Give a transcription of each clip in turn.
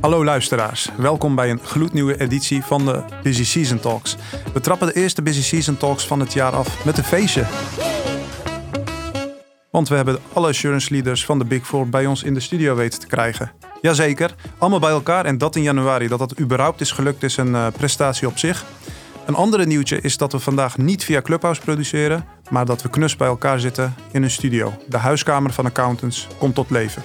Hallo luisteraars, welkom bij een gloednieuwe editie van de Busy Season Talks. We trappen de eerste Busy Season Talks van het jaar af met een feestje. Want we hebben alle assurance leaders van de Big Four bij ons in de studio weten te krijgen. Jazeker, allemaal bij elkaar en dat in januari. Dat dat überhaupt is gelukt is een uh, prestatie op zich. Een andere nieuwtje is dat we vandaag niet via Clubhouse produceren, maar dat we knus bij elkaar zitten in een studio. De huiskamer van accountants komt tot leven.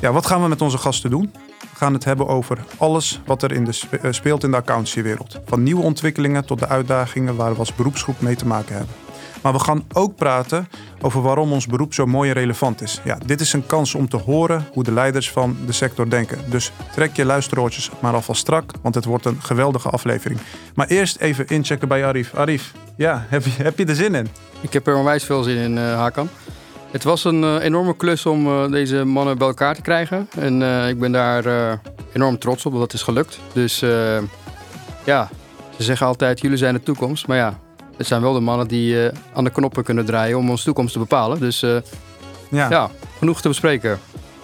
Ja, wat gaan we met onze gasten doen? We gaan het hebben over alles wat er in de speelt in de accountancywereld. Van nieuwe ontwikkelingen tot de uitdagingen waar we als beroepsgroep mee te maken hebben. Maar we gaan ook praten over waarom ons beroep zo mooi en relevant is. Ja, dit is een kans om te horen hoe de leiders van de sector denken. Dus trek je luisteroortjes maar alvast strak, want het wordt een geweldige aflevering. Maar eerst even inchecken bij Arif. Arif, ja, heb je, heb je er zin in? Ik heb er onwijs veel zin in, uh, Hakan. Het was een uh, enorme klus om uh, deze mannen bij elkaar te krijgen. En ik ben daar enorm trots op dat dat is gelukt. Dus ja, ze zeggen altijd, jullie zijn de toekomst. Maar ja, het zijn wel de mannen die aan de knoppen kunnen draaien om onze toekomst te bepalen. Dus ja. ja. genoeg te bespreken.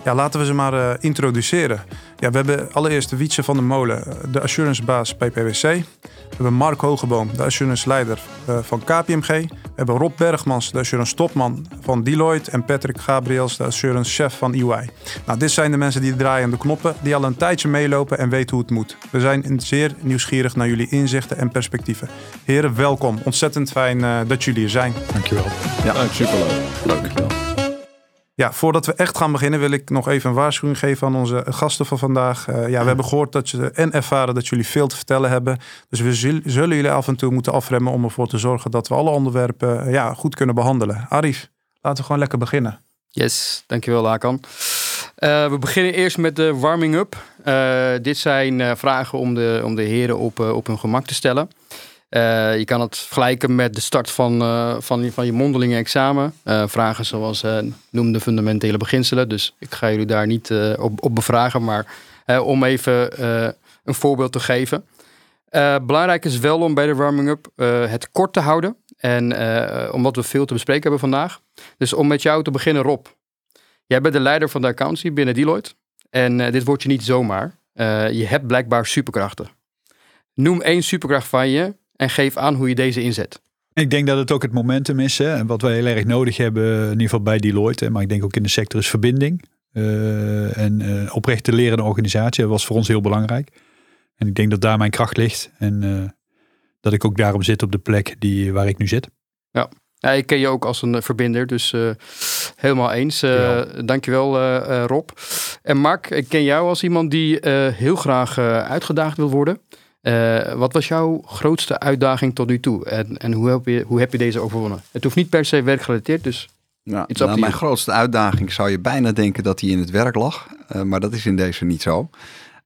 Ja, laten we ze maar introduceren. Ja, we hebben allereerst Wietse van der Molen, de assurancebaas bij PwC. We hebben Mark Hogeboom, de assurance-leider uh, van KPMG. We hebben Rob Bergmans, de assurance-topman van Deloitte. En Patrick Gabriels, de assurance-chef van EY. Nou, dit zijn de mensen die draaien de knoppen, die al een tijdje meelopen en weten hoe het moet. We zijn zeer nieuwsgierig naar jullie inzichten en perspectieven. Heren, welkom. Ontzettend fijn uh, dat jullie er zijn. Dankjewel. Ja, ja superleuk. Leuk. Ja, voordat we echt gaan beginnen wil ik nog even een waarschuwing geven aan onze gasten van vandaag. Uh, ja, we hebben gehoord dat ze en ervaren dat jullie veel te vertellen hebben. Dus we zullen jullie af en toe moeten afremmen om ervoor te zorgen dat we alle onderwerpen uh, ja, goed kunnen behandelen. Arif, laten we gewoon lekker beginnen. Yes, dankjewel Lakan. Uh, we beginnen eerst met de warming up. dit zijn vragen om de, om de heren op, op hun gemak te stellen. Uh, je kan het vergelijken met de start van, van, van je mondelinge examen. Uh, vragen zoals noem de fundamentele beginselen. Dus ik ga jullie daar niet op, op bevragen, maar om even een voorbeeld te geven. belangrijk is wel om bij de warming-up het kort te houden. En omdat we veel te bespreken hebben vandaag. Dus om met jou te beginnen, Rob. Jij bent de leider van de accountancy binnen Deloitte. En dit wordt je niet zomaar. je hebt blijkbaar superkrachten. Noem één superkracht van je en geef aan hoe je deze inzet. Ik denk dat het ook het momentum is. Hè, wat wij heel erg nodig hebben, in ieder geval bij Deloitte. Maar ik denk ook in de sector is verbinding. Uh, en uh, oprecht te lerende organisatie. Dat was voor ons heel belangrijk. En ik denk dat daar mijn kracht ligt. En uh, dat ik ook daarom zit op de plek die, waar ik nu zit. Ja. Ja, ik ken je ook als een verbinder, dus helemaal eens. Uh, dankjewel Rob. En Mark, ik ken jou als iemand die heel graag uitgedaagd wil worden. Uh, wat was jouw grootste uitdaging tot nu toe? En, en hoe, heb je, hoe heb je deze overwonnen? Het hoeft niet per se werkgerelateerd, dus ja, nou, mijn grootste uitdaging zou je bijna denken dat die in het werk lag. Uh, maar dat is in deze niet zo.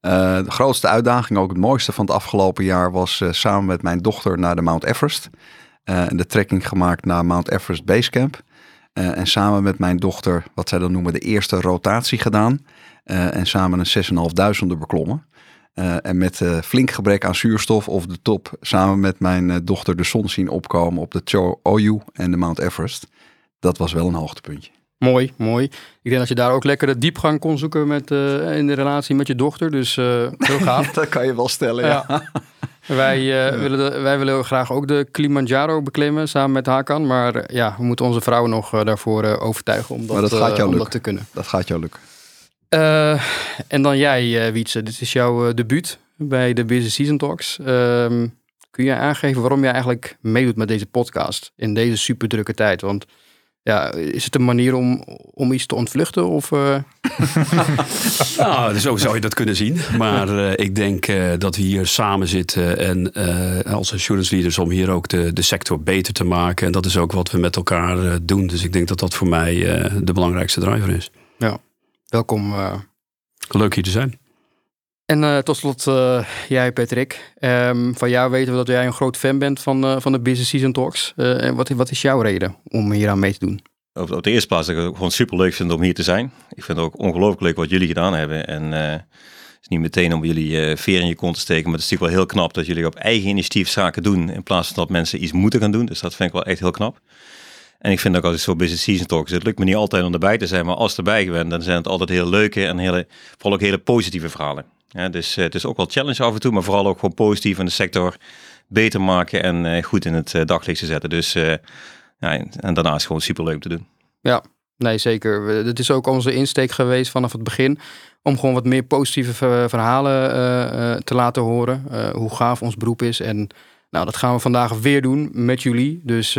Uh, de grootste uitdaging, ook het mooiste van het afgelopen jaar, was samen met mijn dochter naar de Mount Everest. en de trekking gemaakt naar Mount Everest Basecamp. en samen met mijn dochter, wat zij dan noemen, de eerste rotatie gedaan. en samen een 6.500 beklommen. Uh, en met uh, flink gebrek aan zuurstof of de top samen met mijn uh, dochter de zon zien opkomen op de Cho Oyu en de Mount Everest. Dat was wel een hoogtepuntje. Mooi, mooi. Ik denk dat je daar ook lekker de diepgang kon zoeken met, in de relatie met je dochter. Dus heel gaaf. dat kan je wel stellen, ja. ja. Wij, willen de, wij willen graag ook de Kilimanjaro beklimmen samen met Hakan. Maar ja, we moeten onze vrouwen nog daarvoor overtuigen om dat, dat, om dat te kunnen. Dat gaat jou lukken. Uh, en dan jij, uh, Wietse. Dit is jouw uh, debuut bij de Business Season Talks. Ehm, kun je aangeven waarom jij eigenlijk meedoet met deze podcast in deze super drukke tijd? Want ja, is het een manier om, om iets te ontvluchten? Of, nou, zo zou je dat kunnen zien. Maar ik denk dat we hier samen zitten en als assurance leaders om hier ook de, de sector beter te maken. En dat is ook wat we met elkaar doen. Dus ik denk dat dat voor mij de belangrijkste driver is. Ja. Welkom. Uh... Leuk hier te zijn. En uh, tot slot, uh, jij Patrick. Um, van jou weten we dat jij een groot fan bent van, van de Business Season Talks. en wat, wat is jouw reden om hier aan mee te doen? Op, op de eerste plaats dat ik het gewoon super leuk vind om hier te zijn. Ik vind het ook ongelooflijk leuk wat jullie gedaan hebben. En het is niet meteen om jullie veer in je kont te steken. Maar het is natuurlijk wel heel knap dat jullie op eigen initiatief zaken doen. In plaats van dat mensen iets moeten gaan doen. Dus dat vind ik wel echt heel knap. En ik vind ook als ik zo business season talk het lukt me niet altijd om erbij te zijn, maar als erbij ben, dan zijn het altijd heel leuke en hele, vooral ook hele positieve verhalen. Dus het is ook wel challenge af en toe, maar vooral ook gewoon positief in de sector beter maken en goed in het daglicht te zetten. Dus ja, en daarnaast gewoon super leuk te doen. Ja, nee zeker. Het is ook onze insteek geweest vanaf het begin om gewoon wat meer positieve verhalen te laten horen. hoe gaaf ons beroep is en nou, dat gaan we vandaag weer doen met jullie. Dus,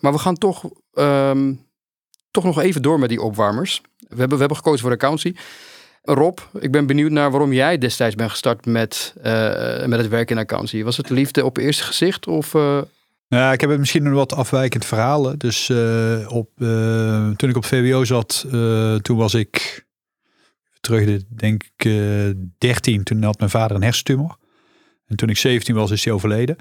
maar we gaan toch, um, toch nog even door met die opwarmers. We hebben, we hebben gekozen voor accountancy. Rob, ik ben benieuwd naar waarom jij destijds bent gestart met, uh, met het werk in accountancy. Was het liefde op eerste gezicht of... Ja, ik heb misschien een wat afwijkend verhaal. Dus op, toen ik op VWO zat, toen was ik terug, denk ik, 13. Toen had mijn vader een hersentumor. En toen ik 17 was, is hij overleden.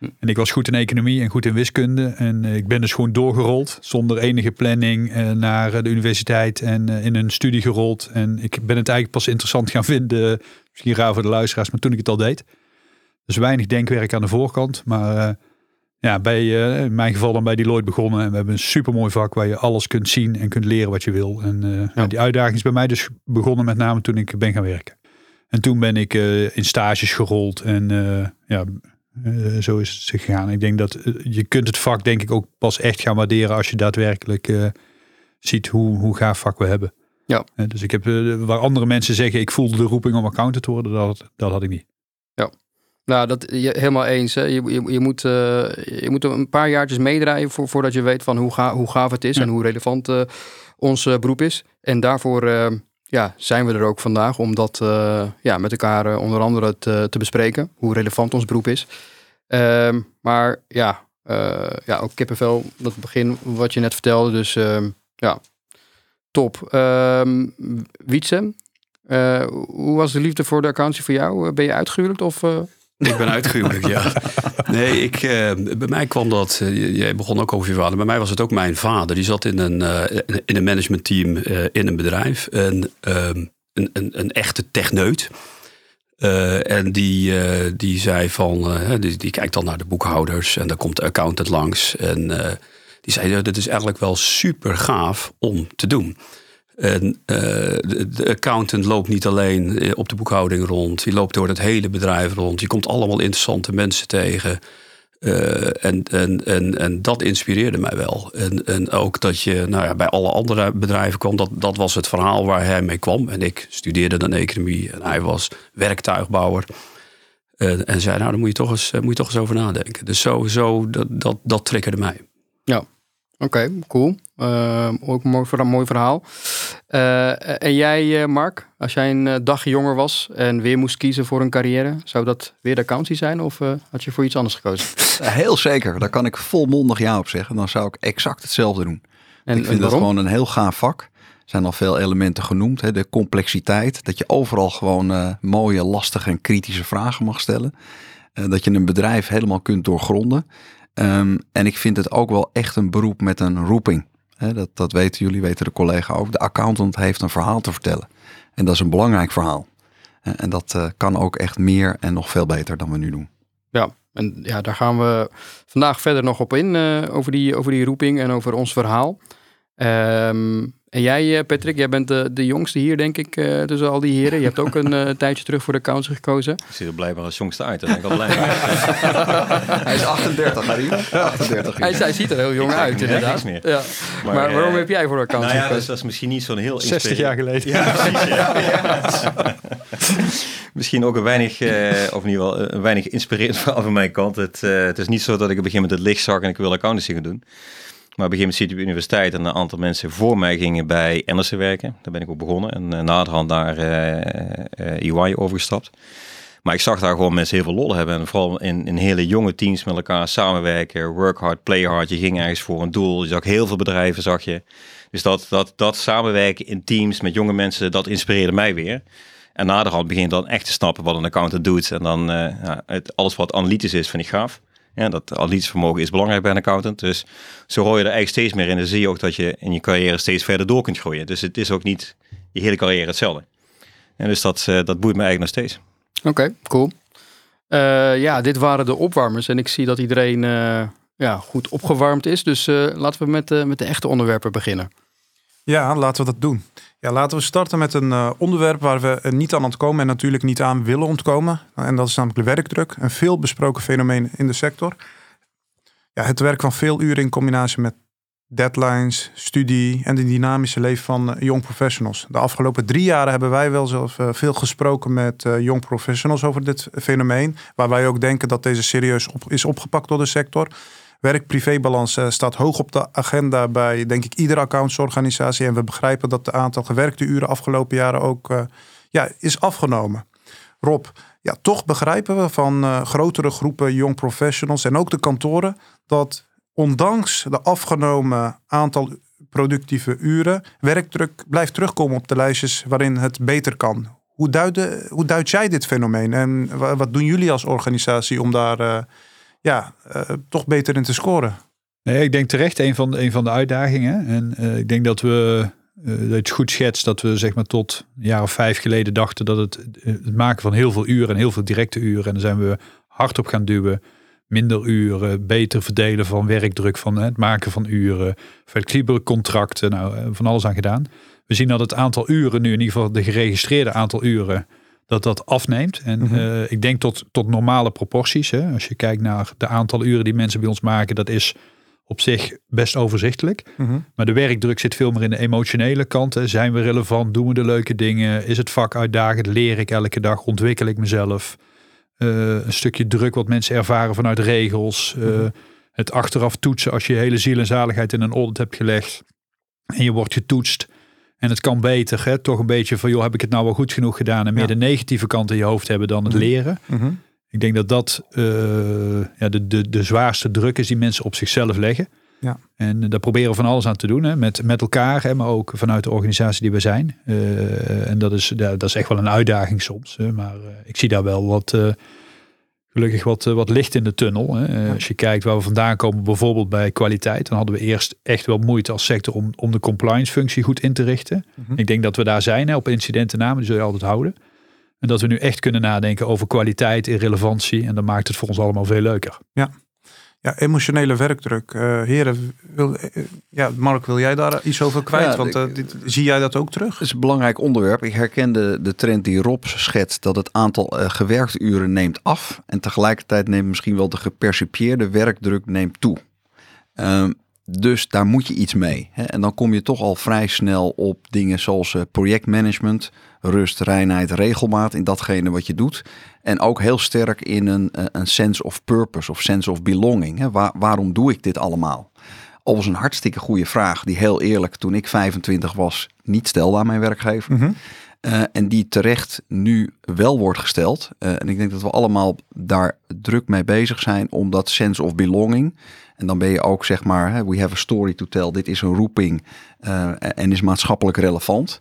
En ik was goed in economie en goed in wiskunde. En eh, ik ben dus gewoon doorgerold zonder enige planning uh, naar de universiteit en in een studie gerold. En ik ben het eigenlijk pas interessant gaan vinden, misschien raar voor de luisteraars, maar toen ik het al deed. Dus weinig denkwerk aan de voorkant. Maar ja, bij, in mijn geval dan bij Deloitte begonnen. En we hebben een supermooi vak waar je alles kunt zien en kunt leren wat je wil. En ja. die uitdaging is bij mij dus begonnen met name toen ik ben gaan werken. En toen ben ik uh, in stages gerold en ja, uh, zo is het gegaan. Ik denk dat je kunt het vak denk ik ook pas echt gaan waarderen als je daadwerkelijk ziet hoe, hoe gaaf vak we hebben. Ja. dus ik heb waar andere mensen zeggen ik voelde de roeping om accountant te worden, dat, dat had ik niet. Ja. Nou, dat je, helemaal eens. Hè. Je, je, je, moet, je moet een paar jaartjes meedraaien voor, voordat je weet van hoe, ga, hoe gaaf het is en hoe relevant ons beroep is. En daarvoor ja, zijn we er ook vandaag om dat uh, ja, met elkaar uh, onder andere te, te, bespreken. Hoe relevant ons beroep is. Uh, maar ja, uh, ja, ook kippenvel, dat begin wat je net vertelde. Dus ehm, ja, top. Um, Wietse, hoe was de liefde voor de accountie voor jou? Ben je uitgehuwelijkd of... Ik ben uitgehuwelijk, ja. Nee, ik, uh, bij mij kwam dat. Uh, jij begon ook over je vader. Bij mij was het ook mijn vader. Die zat in een, uh, in een managementteam in een bedrijf. En, ehm, een, een, een, echte techneut. en die, die zei van. Die, die, kijkt dan naar de boekhouders. En dan komt de accountant langs. En die zei: Dit is eigenlijk wel super gaaf om te doen. En uh, de, accountant loopt niet alleen eh, op de boekhouding rond. Die loopt door het hele bedrijf rond. Je komt allemaal interessante mensen tegen. Uh, en, en, en, dat inspireerde mij wel. En, en ook dat je nou ja, bij alle andere bedrijven kwam. Dat, dat was het verhaal waar hij mee kwam. En ik studeerde dan economie. En hij was werktuigbouwer. En, en zei, nou, daar moet je toch eens, moet je toch eens over nadenken. Dus zo, zo dat, dat, dat triggerde mij. Ja, Oké, cool. Uh, ook een mooi, een mooi verhaal. Uh, en jij, uh, Mark, als jij een dag jonger was en weer moest kiezen voor een carrière, zou dat weer de accountie zijn of had je voor iets anders gekozen? Heel zeker, daar kan ik volmondig ja op zeggen. Dan zou ik exact hetzelfde doen. En, ik vind het gewoon een heel gaaf vak. Er zijn al veel elementen genoemd. Hè? De complexiteit, dat je overal gewoon mooie, lastige en kritische vragen mag stellen. dat je een bedrijf helemaal kunt doorgronden. Um, en ik vind het ook wel echt een beroep met een roeping. dat, dat weten jullie, weten de collega ook. De accountant heeft een verhaal te vertellen. En dat is een belangrijk verhaal. En dat uh, kan ook echt meer en nog veel beter dan we nu doen. Ja, en ja, daar gaan we vandaag verder nog op in. Uh, over, die, over die roeping en over ons verhaal. Um, en jij, eh, Patrick, jij bent de, de jongste hier, denk ik, uh, tussen al die heren. Je hebt ook een uh, tijdje terug voor de council gekozen. Ik zie er blijkbaar als jongste uit, daar ben ik wel blij Hij is 38, Harry. 38. Hij, hij, ziet er heel jong uit, inderdaad. Meer. Ja. Maar, maar waarom heb jij voor de council nou ja, gekozen? Dat is misschien niet zo'n heel... 60 jaar geleden. Ja, precies. Ja, ja. misschien ook een weinig, uh, of in ieder geval een weinig inspirerend verhaal van mijn kant. Het, het is niet zo dat ik gegeven moment het licht zag en ik wil accountancy gaan doen. Maar op een gegeven moment zit op de universiteit en een aantal mensen voor mij gingen bij Andersen werken. Daar ben ik ook begonnen en uh, naderhand naar uh, uh, EY overgestapt. Maar ik zag daar gewoon mensen heel veel lol hebben. En vooral in, in hele jonge teams met elkaar samenwerken. Work hard, play hard. Je ging ergens voor een doel. Je zag heel veel bedrijven, zag je. Dus dat, dat, dat samenwerken in teams met jonge mensen, dat inspireerde mij weer. En naderhand begin je dan echt te snappen wat een accountant doet. En dan ja, het, alles wat analytisch is, vind ik gaaf. Ja, dat analytisch vermogen is belangrijk bij een accountant. Dus zo hoor je er eigenlijk steeds meer in. Dan zie je ook dat je in je carrière steeds verder door kunt groeien. Dus het is ook niet je hele carrière hetzelfde. En dus dat, uh, dat boeit me eigenlijk nog steeds. Oké, cool. Uh, ja, dit waren de opwarmers. En ik zie dat iedereen uh, ja, goed opgewarmd is. Dus laten we met, met de echte onderwerpen beginnen. Ja, laten we dat doen. Ja, laten we starten met een uh, onderwerp waar we uh, niet aan ontkomen en natuurlijk niet aan willen ontkomen. En dat is namelijk de werkdruk. Een veel besproken fenomeen in de sector. Ja, het werk van veel uren in combinatie met deadlines, studie en de dynamische leven van uh, young professionals. De afgelopen drie jaren hebben wij wel zelf veel gesproken met young professionals over dit fenomeen. Waar wij ook denken dat deze serieus is opgepakt door de sector. Werk-privébalans uh, staat hoog op de agenda bij, denk ik, iedere accountsorganisatie. En we begrijpen dat het aantal gewerkte uren afgelopen jaren ook uh, ja, is afgenomen. Rob, ja, toch begrijpen we van uh, grotere groepen young professionals en ook de kantoren dat ondanks de afgenomen aantal productieve uren, werkdruk blijft terugkomen op de lijstjes waarin het beter kan. Hoe duid, hoe duid jij dit fenomeen en wat doen jullie als organisatie om daar ja, uh, toch beter in te scoren. Nee, ik denk terecht een van, een van de uitdagingen. En uh, ik denk dat we uh, dat het goed schetst dat we zeg maar tot een jaar of vijf geleden dachten dat het, het maken van heel veel uren en heel veel directe uren. En daar zijn we hard op gaan duwen. Minder uren, beter verdelen van werkdruk, van het maken van uren, flexibele contracten, nou, van alles aan gedaan. We zien dat het aantal uren nu, in ieder geval de geregistreerde aantal uren, dat dat afneemt. En mm -hmm. uh, ik denk tot, tot normale proporties. Hè. Als je kijkt naar de aantal uren die mensen bij ons maken, dat is op zich best overzichtelijk. Mm -hmm. Maar de werkdruk zit veel meer in de emotionele kant. Hè. Zijn we relevant? Doen we de leuke dingen? Is het vak uitdagend? Leer ik elke dag? Ontwikkel ik mezelf? Uh, een stukje druk wat mensen ervaren vanuit regels. Uh, mm -hmm. Het achteraf toetsen als je je hele ziel en zaligheid in een audit hebt gelegd. En je wordt getoetst. En het kan beter, hè? toch een beetje van, joh, heb ik het nou wel goed genoeg gedaan? En meer ja. de negatieve kant in je hoofd hebben dan het Mhm. leren. Mm -hmm. Ik denk dat dat uh, ja, de, de, de zwaarste druk is die mensen op zichzelf leggen. Ja. En daar proberen we van alles aan te doen, hè? Met, met elkaar, hè? maar ook vanuit de organisatie die we zijn. Uh, en dat is, ja, dat is echt wel een uitdaging soms. Hè? Maar uh, ik zie daar wel wat, gelukkig wat, wat licht in de tunnel. Hè? Ja. Als je kijkt waar we vandaan komen, bijvoorbeeld bij kwaliteit, dan hadden we eerst echt wel moeite als sector om, om de compliance functie goed in te richten. Mhm. Mm -hmm. Ik denk dat we daar zijn, hè? op incidentennamen, die zul je altijd houden. En dat we nu echt kunnen nadenken over kwaliteit en relevantie. En dan maakt het voor ons allemaal veel leuker. Ja, ja emotionele werkdruk. Uh, heren, wil, uh, ja, Mark, wil jij daar iets over kwijt? Ja, Want uh, dit, zie jij dat ook terug? Het is een belangrijk onderwerp. Ik herken de, trend die Rob schetst, dat het aantal gewerkte uren neemt af. En tegelijkertijd neemt misschien wel de gepercipieerde werkdruk neemt toe. Ehm, dus daar moet je iets mee. Hè? En dan kom je toch al vrij snel op dingen zoals projectmanagement, rust, reinheid, regelmaat in datgene wat je doet. En ook heel sterk in een, uh, een sense of purpose of sense of belonging. Hè? Waar, waarom doe ik dit allemaal? Overigens een hartstikke goede vraag die heel eerlijk toen ik 25 was niet stelde aan mijn werkgever. Mm -hmm. uh, en die terecht nu wel wordt gesteld. en ik denk dat we allemaal daar druk mee bezig zijn om dat sense of belonging... En dan ben je ook zeg maar, we have a story to tell. Dit is een roeping uh, en is maatschappelijk relevant.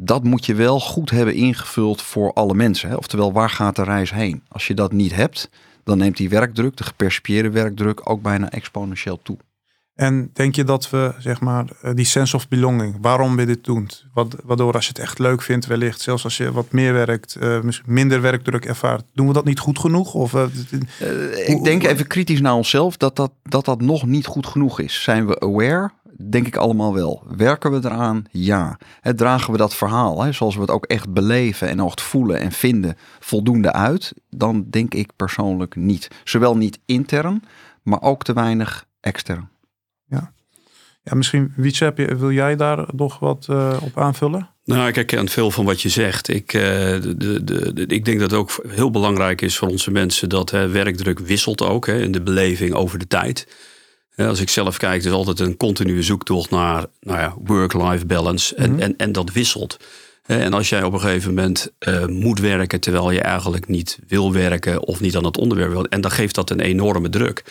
Dat moet je wel goed hebben ingevuld voor alle mensen. Hè? Oftewel, waar gaat de reis heen? Als je dat niet hebt, dan neemt die werkdruk, de gepercipieerde werkdruk, ook bijna exponentieel toe. En denk je dat we, zeg maar, die sense of belonging, waarom we dit doen? Waardoor als je het echt leuk vindt, wellicht, zelfs als je wat meer werkt, uh, minder werkdruk ervaart, doen we dat niet goed genoeg? Of, uh, uh, ik denk even kritisch naar onszelf dat dat, dat dat nog niet goed genoeg is. Zijn we aware? Denk ik allemaal wel. Werken we eraan? Ja. He, dragen we dat verhaal, he, zoals we het ook echt beleven en echt voelen en vinden, voldoende uit? Dan denk ik persoonlijk niet. Zowel niet intern, maar ook te weinig extern. Ja, ja misschien, Wietse, wil jij daar nog wat uh, op aanvullen? Nou, ik herken veel van wat je zegt. Ik, uh, de, de, de, ik denk dat het ook heel belangrijk is voor onze mensen dat hè, werkdruk wisselt ook hè, in de beleving over de tijd. Als ik zelf kijk, is altijd een continue zoektocht naar nou ja, work-life balance. En, mm-hmm. en, en dat wisselt. En als jij op een gegeven moment uh, moet werken terwijl je eigenlijk niet wil werken of niet aan het onderwerp wil. En dan geeft dat een enorme druk.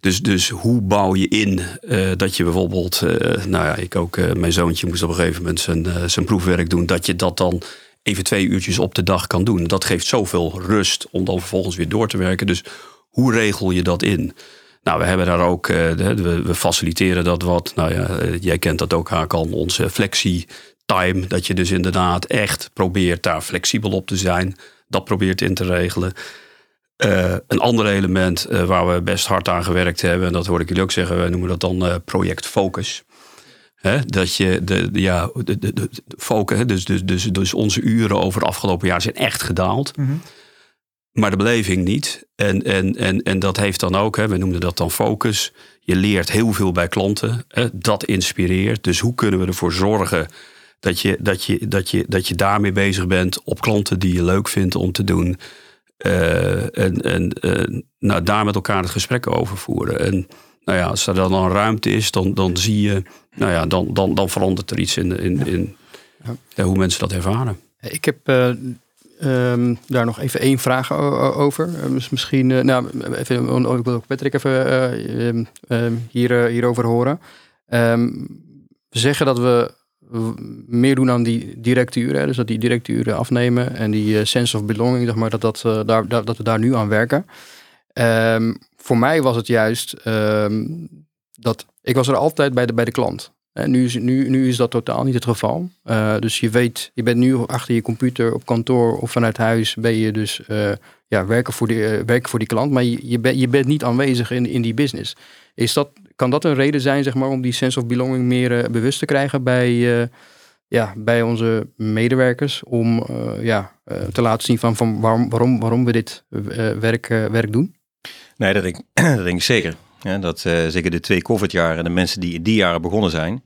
Dus, dus hoe bouw je in uh, dat je bijvoorbeeld, uh, nou ja, ik ook, mijn zoontje moest op een gegeven moment zijn, zijn proefwerk doen, dat je dat dan even twee uurtjes op de dag kan doen. Dat geeft zoveel rust om dan vervolgens weer door te werken. Dus hoe regel je dat in? Nou, we hebben daar ook, we, we faciliteren dat wat. Nou ja, jij kent dat ook, Hakan, onze flexie time. Dat je dus inderdaad echt probeert daar flexibel op te zijn. Dat probeert in te regelen. Uh, een ander element waar we best hard aan gewerkt hebben, en dat hoor ik jullie ook zeggen, wij noemen dat dan project focus. Dat je de, ja, de, de, de focus, dus, dus, dus, dus onze uren over het afgelopen jaar zijn echt gedaald. Mhm. Maar de beleving niet. En, en, en, en dat heeft dan ook, hè, we noemden dat dan focus. Je leert heel veel bij klanten. Hè, dat inspireert. Dus hoe kunnen we ervoor zorgen dat je, dat, je, dat, je, dat je daarmee bezig bent op klanten die je leuk vindt om te doen. Eh, en en eh, nou, daar met elkaar het gesprek over voeren. En nou ja, als er dan een ruimte is, dan, dan zie je, nou ja, dan, dan, dan verandert er iets in, in, in ja, hoe mensen dat ervaren. Ik heb eh, ehm, daar nog even één vraag over. Eh, mis- misschien, eh, nou, even, ik wil ook Patrick even ehm, ehm, hier, eh, hierover horen. Ehm, we zeggen dat we meer doen aan die directe uren. Hè, dus dat die directe uren afnemen en die sense of belonging, zeg maar, dat, dat, daar, dat we daar nu aan werken. Ehm, voor mij was het juist ehm, dat ik was er altijd bij de, bij de klant. Nu is, nu, nu is dat totaal niet het geval. Eh, dus je weet, je bent nu achter je computer op kantoor of vanuit huis ben je dus eh, ja, werken, voor die, eh, voor die klant, maar je, je, bent niet aanwezig in, in die business. Is dat, kan dat een reden zijn zeg maar, om die sense of belonging meer bewust te krijgen bij, ja, bij onze medewerkers? Om ja, te laten zien van, van waarom, waarom, waarom we dit werk, werk doen? Nee, dat denk, dat denk ik zeker. Ja, dat eh, zeker de twee COVID-jaren, de mensen die in die jaren begonnen zijn,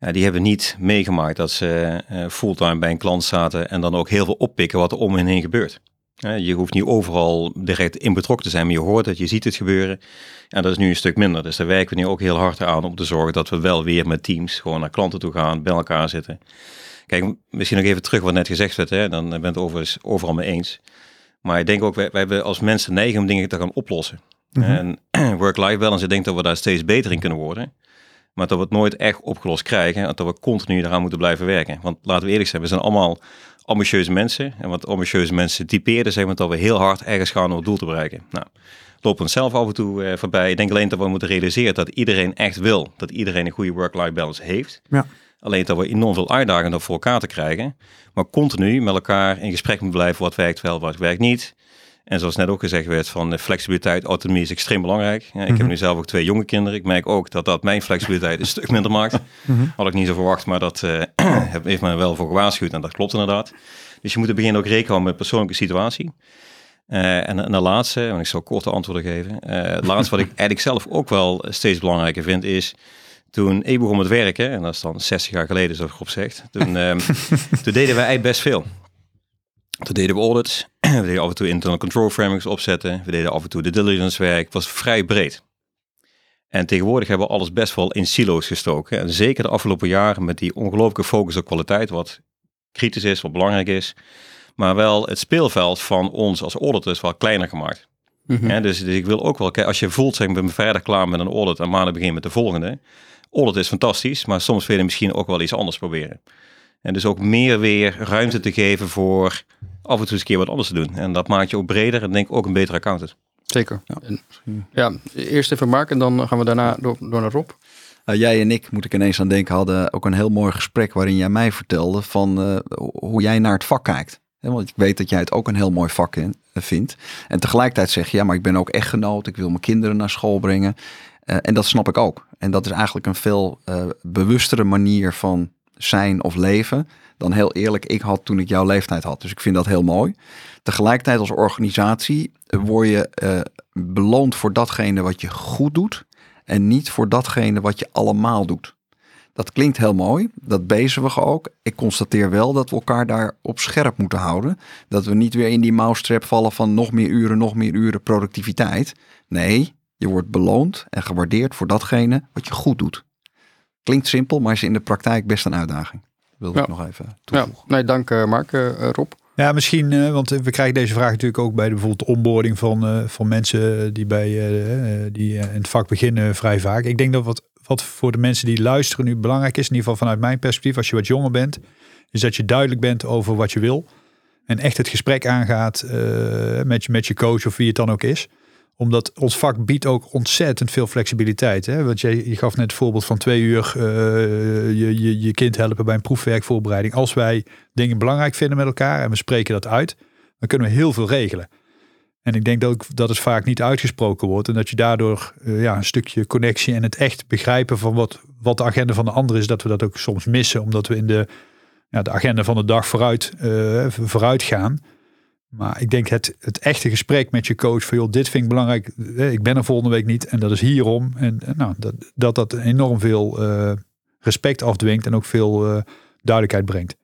ja, die hebben niet meegemaakt dat ze eh, fulltime bij een klant zaten en dan ook heel veel oppikken wat er om hen heen gebeurt. Ja, je hoeft niet overal direct in betrokken te zijn, maar je hoort het, je ziet het gebeuren. En dat is nu een stuk minder. Dus daar werken we nu ook heel hard aan om te zorgen dat we wel weer met teams gewoon naar klanten toe gaan, bij elkaar zitten. Kijk, misschien nog even terug wat net gezegd werd, hè? dan ben ik het overigens overal mee eens. Maar ik denk ook, wij, wij hebben als mensen neigen om dingen te gaan oplossen. En work-life balance, ik denk dat we daar steeds beter in kunnen worden. Maar dat we het nooit echt opgelost krijgen. En dat we continu eraan moeten blijven werken. Want laten we eerlijk zijn, we zijn allemaal ambitieuze mensen. En wat ambitieuze mensen typeren, zeggen we dat we heel hard ergens gaan om het doel te bereiken. Nou, lopen ons zelf af en toe eh, voorbij. Ik denk alleen dat we moeten realiseren dat iedereen echt wil. Dat iedereen een goede work-life balance heeft. Ja. Alleen dat we enorm veel uitdagingen voor elkaar te krijgen. Maar continu met elkaar in gesprek moeten blijven. Wat werkt wel, wat werkt niet. En zoals net ook gezegd werd, van eh, flexibiliteit, autonomie is extreem belangrijk. Ja, ik Mhm. heb nu zelf ook twee jonge kinderen. Ik merk ook dat dat mijn flexibiliteit een stuk minder maakt. Mhm. Had ik niet zo verwacht, maar dat eh, heeft me wel voor gewaarschuwd. En dat klopt inderdaad. Dus je moet in het begin ook rekenen houden met persoonlijke situatie. Eh, en, en de laatste, want ik zal korte antwoorden geven. Eh het laatste wat ik eigenlijk zelf ook wel steeds belangrijker vind is... Toen ik begon met werken, en dat is dan 60 jaar geleden, zoals Groep zegt. Toen, ehm, toen deden wij best veel. Toen deden we audits. We deden af en toe internal control frameworks opzetten. We deden af en toe de diligence werk. Het was vrij breed. En tegenwoordig hebben we alles best wel in silo's gestoken. En zeker de afgelopen jaren met die ongelooflijke focus op kwaliteit, wat kritisch is, wat belangrijk is. Maar wel het speelveld van ons als auditors wel kleiner gemaakt. Mhm. Dus, dus ik wil ook wel, kijk, als je voelt, zeg, ik ben vrijdag klaar met een audit en maandag begin met de volgende. Audit is fantastisch, maar soms wil je misschien ook wel iets anders proberen. En dus ook meer weer ruimte te geven voor af en toe eens een keer wat anders te doen. En dat maakt je ook breder en denk ik ook een betere accountant. Zeker. Ja, En- Ja, eerst even Mark en dan gaan we daarna door, door naar Rob. Nou, jij en ik, moet ik ineens aan denken, hadden ook een heel mooi gesprek waarin jij mij vertelde van eh, hoe jij naar het vak kijkt. Hè, Want ik weet dat jij het ook een heel mooi vak in- eh, vindt. En tegelijkertijd zeg je, ja, maar ik ben ook echtgenoot, ik wil mijn kinderen naar school brengen. Eh, en dat snap ik ook. En dat is eigenlijk een veel eh, bewustere manier van zijn of leven dan heel eerlijk ik had toen ik jouw leeftijd had. Dus ik vind dat heel mooi. Tegelijkertijd als organisatie word je eh, beloond voor datgene wat je goed doet en niet voor datgene wat je allemaal doet. Dat klinkt heel mooi, dat bezigen we ook. Ik constateer wel dat we elkaar daar op scherp moeten houden. Dat we niet weer in die mousetrap vallen van nog meer uren, nog meer uren productiviteit. Nee, je wordt beloond en gewaardeerd voor datgene wat je goed doet. Klinkt simpel, maar is in de praktijk best een uitdaging. Wilde Ja. ik nog even Ja, toevoegen. nee, dank eh, Mark. Eh, eh, Rob. Ja, misschien, eh, want we krijgen deze vraag natuurlijk ook bij de, bijvoorbeeld onboarding van, eh, van mensen die, bij, die in het vak beginnen vrij vaak. Ik denk dat wat, wat voor de mensen die luisteren nu belangrijk is, in ieder geval vanuit mijn perspectief, als je wat jonger bent, is dat je duidelijk bent over wat je wil. En echt het gesprek aangaat eh, met, je, met je coach of wie het dan ook is omdat ons vak biedt ook ontzettend veel flexibiliteit. Hè? Want je, je gaf net het voorbeeld van twee uur eh, je, je, je kind helpen bij een proefwerkvoorbereiding. Als wij dingen belangrijk vinden met elkaar en we spreken dat uit, dan kunnen we heel veel regelen. En ik denk dat, ook, dat het vaak niet uitgesproken wordt. En dat je daardoor eh, ja, een stukje connectie en het echt begrijpen van wat, wat de agenda van de ander is, dat we dat ook soms missen. Omdat we in de, ja, de agenda van de dag vooruit, eh, vooruit gaan. Maar ik denk het, het echte gesprek met je coach van joh, dit vind ik belangrijk. eh, Ik ben er volgende week niet en dat is hierom. En, en nou, dat, dat dat enorm veel eh, respect afdwingt en ook veel eh, duidelijkheid brengt.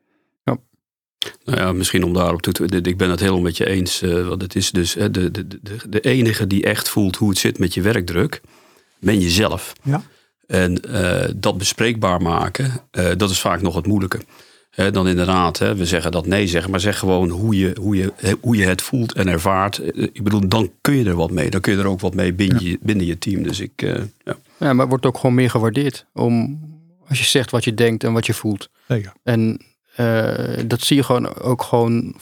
Nou ja, misschien om daarop toe te... Ik ben het helemaal met je eens. want het is dus hè, de, de, de, de enige die echt voelt hoe het zit met je werkdruk... ben jezelf. Ja. En eh, dat bespreekbaar maken, eh, dat is vaak nog het moeilijke. Dan inderdaad, hè, we zeggen dat nee zeggen, maar zeg gewoon hoe je, hoe, je, hoe je het voelt en ervaart. Eh, Ik bedoel, dan kun je er wat mee. Dan kun je er ook wat mee binnen, je, binnen je team. Dus ik, eh, ja. Ja, maar het wordt ook gewoon meer gewaardeerd. Om, als je zegt wat je denkt en wat je voelt. Zeker. En eh, dat zie je gewoon ook gewoon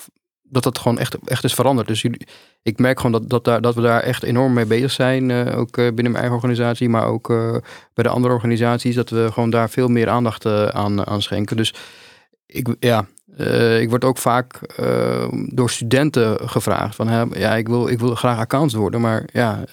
dat dat gewoon echt, echt is veranderd. Dus jullie, ik merk gewoon dat, dat, daar, dat we daar echt enorm mee bezig zijn. eh, ook eh, binnen mijn eigen organisatie, maar ook eh, bij de andere organisaties. Dat we gewoon daar veel meer aandacht aan, aan schenken. Dus ik, ja, eh, ik word ook vaak eh, door studenten gevraagd van ja, ik wil, ik wil graag accounts worden, maar ja, eh,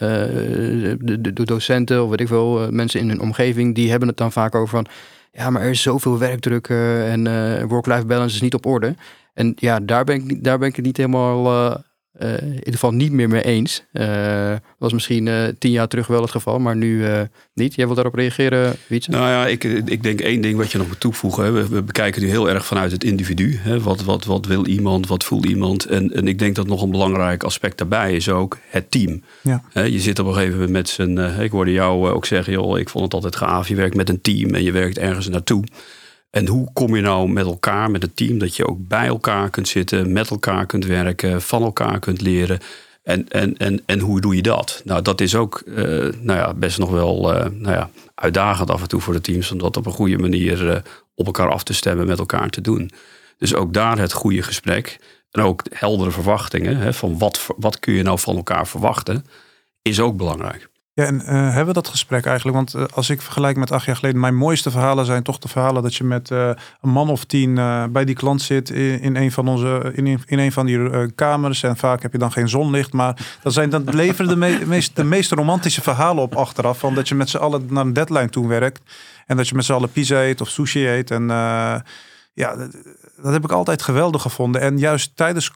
de, de, docenten of weet ik veel, mensen in hun omgeving, die hebben het dan vaak over van ja, maar er is zoveel werkdruk en work-life balance is niet op orde. En ja, daar ben ik, daar ben ik het niet helemaal, eh, eh, in ieder geval niet meer mee eens. Eh, was misschien eh, tien jaar terug wel het geval, maar nu eh, niet. Jij wilt daarop reageren, Wietse? Nou ja, ik, ik denk één ding wat je nog moet toevoegen. hè. We, we bekijken nu heel erg vanuit het individu. Hè. Wat, wat, wat wil iemand, wat voelt iemand? En, en ik denk dat nog een belangrijk aspect daarbij is ook het team. Ja. Hè, je zit op een gegeven moment met z'n... eh, ik hoorde jou ook zeggen, joh, ik vond het altijd gaaf. Je werkt met een team en je werkt ergens naartoe. En hoe kom je nou met elkaar, met het team, dat je ook bij elkaar kunt zitten, met elkaar kunt werken, van elkaar kunt leren. En, en, en, en hoe doe je dat? Nou, dat is ook eh, nou ja, best nog wel eh, nou ja, uitdagend af en toe voor de teams, om dat op een goede manier eh, op elkaar af te stemmen, met elkaar te doen. Dus ook daar het goede gesprek. En ook heldere verwachtingen. Hè, van wat, wat kun je nou van elkaar verwachten, is ook belangrijk. Ja, en eh, hebben we dat gesprek eigenlijk? Want eh, als ik vergelijk met acht jaar geleden, mijn mooiste verhalen zijn toch de verhalen dat je met eh, een man of tien bij die klant zit in, in een van onze in, in een van die kamers. En vaak heb je dan geen zonlicht. Maar dat zijn dan leveren de, me- meest, de meest romantische verhalen op achteraf. Van dat je met z'n allen naar een deadline toe werkt. En dat je met z'n allen pizza eet of sushi eet. En ja, dat, dat heb ik altijd geweldig gevonden. En juist tijdens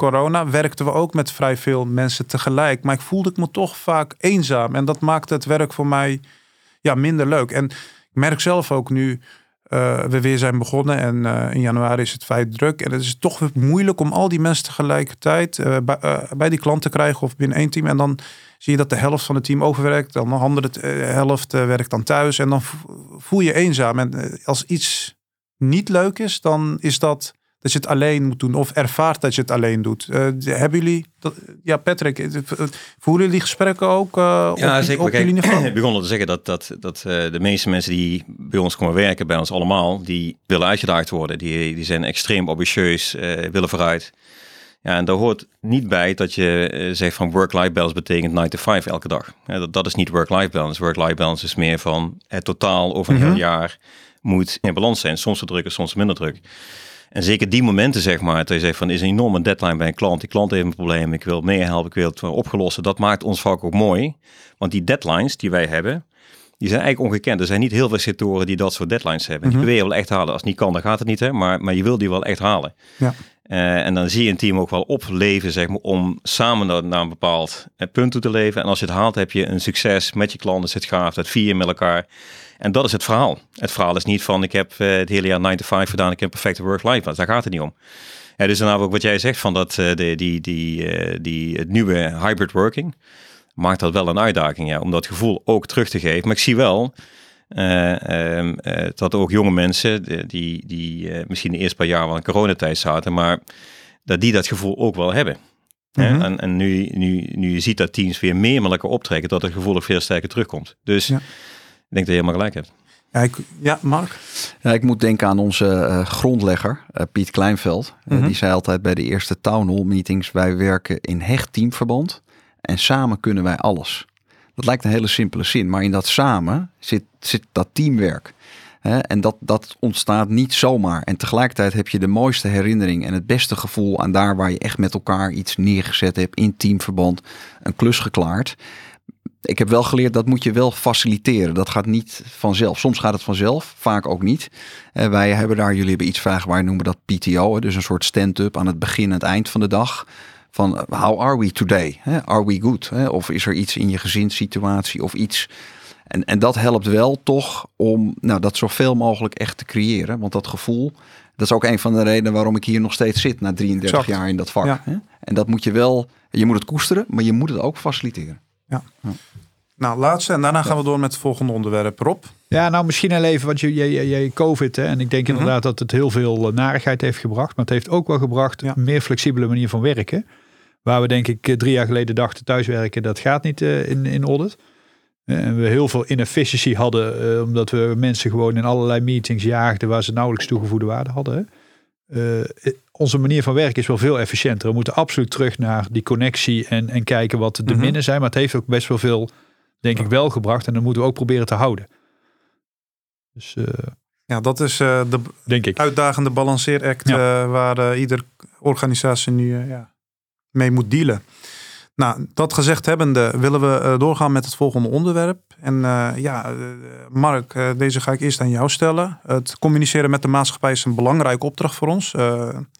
corona werkten we ook met vrij veel mensen tegelijk. Maar ik voelde ik me toch vaak eenzaam. En dat maakte het werk voor mij ja, minder leuk. En ik merk zelf ook nu eh, we weer zijn begonnen. En eh, in januari is het feit druk. En het is toch moeilijk om al die mensen tegelijkertijd eh, bij, bij die klant te krijgen of binnen één team. En dan zie je dat de helft van het team overwerkt. Dan de andere helft werkt dan thuis. En dan vo- voel je eenzaam. En als iets niet leuk is, dan is dat dat je het alleen moet doen of ervaart dat je het alleen doet. Eh, hebben jullie, dat, ja Patrick, eh, voelen jullie die gesprekken ook uh, Ja, op, zeker. op Kijk, jullie niveau? Ik begon al te zeggen dat, dat, dat eh, de meeste mensen die bij ons komen werken, bij ons allemaal, die willen uitgedaagd worden. Die, die zijn extreem ambitieus, eh, willen vooruit. Ja, en daar hoort niet bij dat je eh, zegt van work-life balance betekent 9 to 5 elke dag. Ja, dat, dat is niet work-life balance. Work-life balance is meer van het totaal over een Mhm. heel jaar moet in balans zijn. Soms wat drukker, soms minder druk. En zeker die momenten, zeg maar, dat je zegt van is een enorme deadline bij een klant. Die klant heeft een probleem, ik wil het meer helpen, ik wil het opgelost. Dat maakt ons vaak ook mooi. Want die deadlines die wij hebben, die zijn eigenlijk ongekend. Er zijn niet heel veel sectoren die dat soort deadlines hebben. Mhm. Die wil je wel echt halen. Als het niet kan, dan gaat het niet. Hè? Maar, maar je wil die wel echt halen. Ja. Eh, en dan zie je een team ook wel opleven, zeg maar, om samen naar, naar een bepaald eh, punt toe te leven. En als je het haalt, heb je een succes met je klanten. Het zit gaaf, dat vier je met elkaar. En dat is het verhaal. Het verhaal is niet van, ik heb eh, het hele jaar 9 to 5 gedaan, ik heb een perfecte work-life balance. Daar gaat het niet om. Ja, dus daarna ook wat jij zegt van dat, eh, de, die, die, eh, die, het nieuwe hybrid working, maakt dat wel een uitdaging, ja, om dat gevoel ook terug te geven. Maar ik zie wel eh, ehm, eh, dat ook jonge mensen, die, die misschien de eerste paar jaar wel in coronatijd zaten, maar dat die dat gevoel ook wel hebben. Mhm. En, en nu, nu, nu je ziet dat teams weer meer optrekken, dat het gevoel ook veel sterker terugkomt. Dus Ja. Ik denk dat je helemaal gelijk hebt. Ja, ik, ja, Mark? Ja, ik moet denken aan onze eh, grondlegger, eh, Piet Kleinveld. Eh, Mhm. die zei altijd bij de eerste town hall meetings, wij werken in hecht teamverband en samen kunnen wij alles. Dat lijkt een hele simpele zin, maar in dat samen zit, zit dat teamwerk. Hè? En dat, dat ontstaat niet zomaar. En tegelijkertijd heb je de mooiste herinnering en het beste gevoel aan daar waar je echt met elkaar iets neergezet hebt, in teamverband, een klus geklaard. Ik heb wel geleerd dat moet je wel faciliteren. Dat gaat niet vanzelf. Soms gaat het vanzelf, vaak ook niet. Eh, wij hebben daar, jullie hebben iets vragen, wij noemen dat PTO. Dus een soort stand-up aan het begin en het eind van de dag. Van eh, how are we today? Are we good? Of is er iets in je gezinssituatie of iets en, en dat helpt wel toch om nou, dat zoveel mogelijk echt te creëren. Want dat gevoel, dat is ook een van de redenen waarom ik hier nog steeds zit na 33 Exact. jaar in dat vak. Ja. En dat moet je wel, je moet het koesteren, maar je moet het ook faciliteren. Nou, laatste. En daarna gaan we door met het volgende onderwerp. Rob. Ja, nou misschien heel even, want je, je, je, je COVID, hè, en ik denk Mhm. inderdaad dat het heel veel eh, narigheid heeft gebracht, maar het heeft ook wel gebracht Ja. een meer flexibele manier van werken. Waar we denk ik eh, drie jaar geleden dachten thuiswerken, dat gaat niet eh, in, in audit. En we heel veel inefficiëntie hadden, omdat we mensen gewoon in allerlei meetings jaagden waar ze nauwelijks toegevoegde waarde hadden. hè. Eh, eh, onze manier van werken is wel veel efficiënter. We moeten absoluut terug naar die connectie en, en kijken wat de Mhm. minnen zijn. Maar het heeft ook best wel veel, denk ik, wel gebracht. En dat moeten we ook proberen te houden. Dus eh, Ja, dat is de denk ik. uitdagende balanceeract Ja. waar ieder organisatie nu ja, mee moet dealen. Nou, dat gezegd hebbende willen we eh, doorgaan met het volgende onderwerp. En eh, ja, eh, Mark, deze ga ik eerst aan jou stellen. Het communiceren met de maatschappij is een belangrijke opdracht voor ons.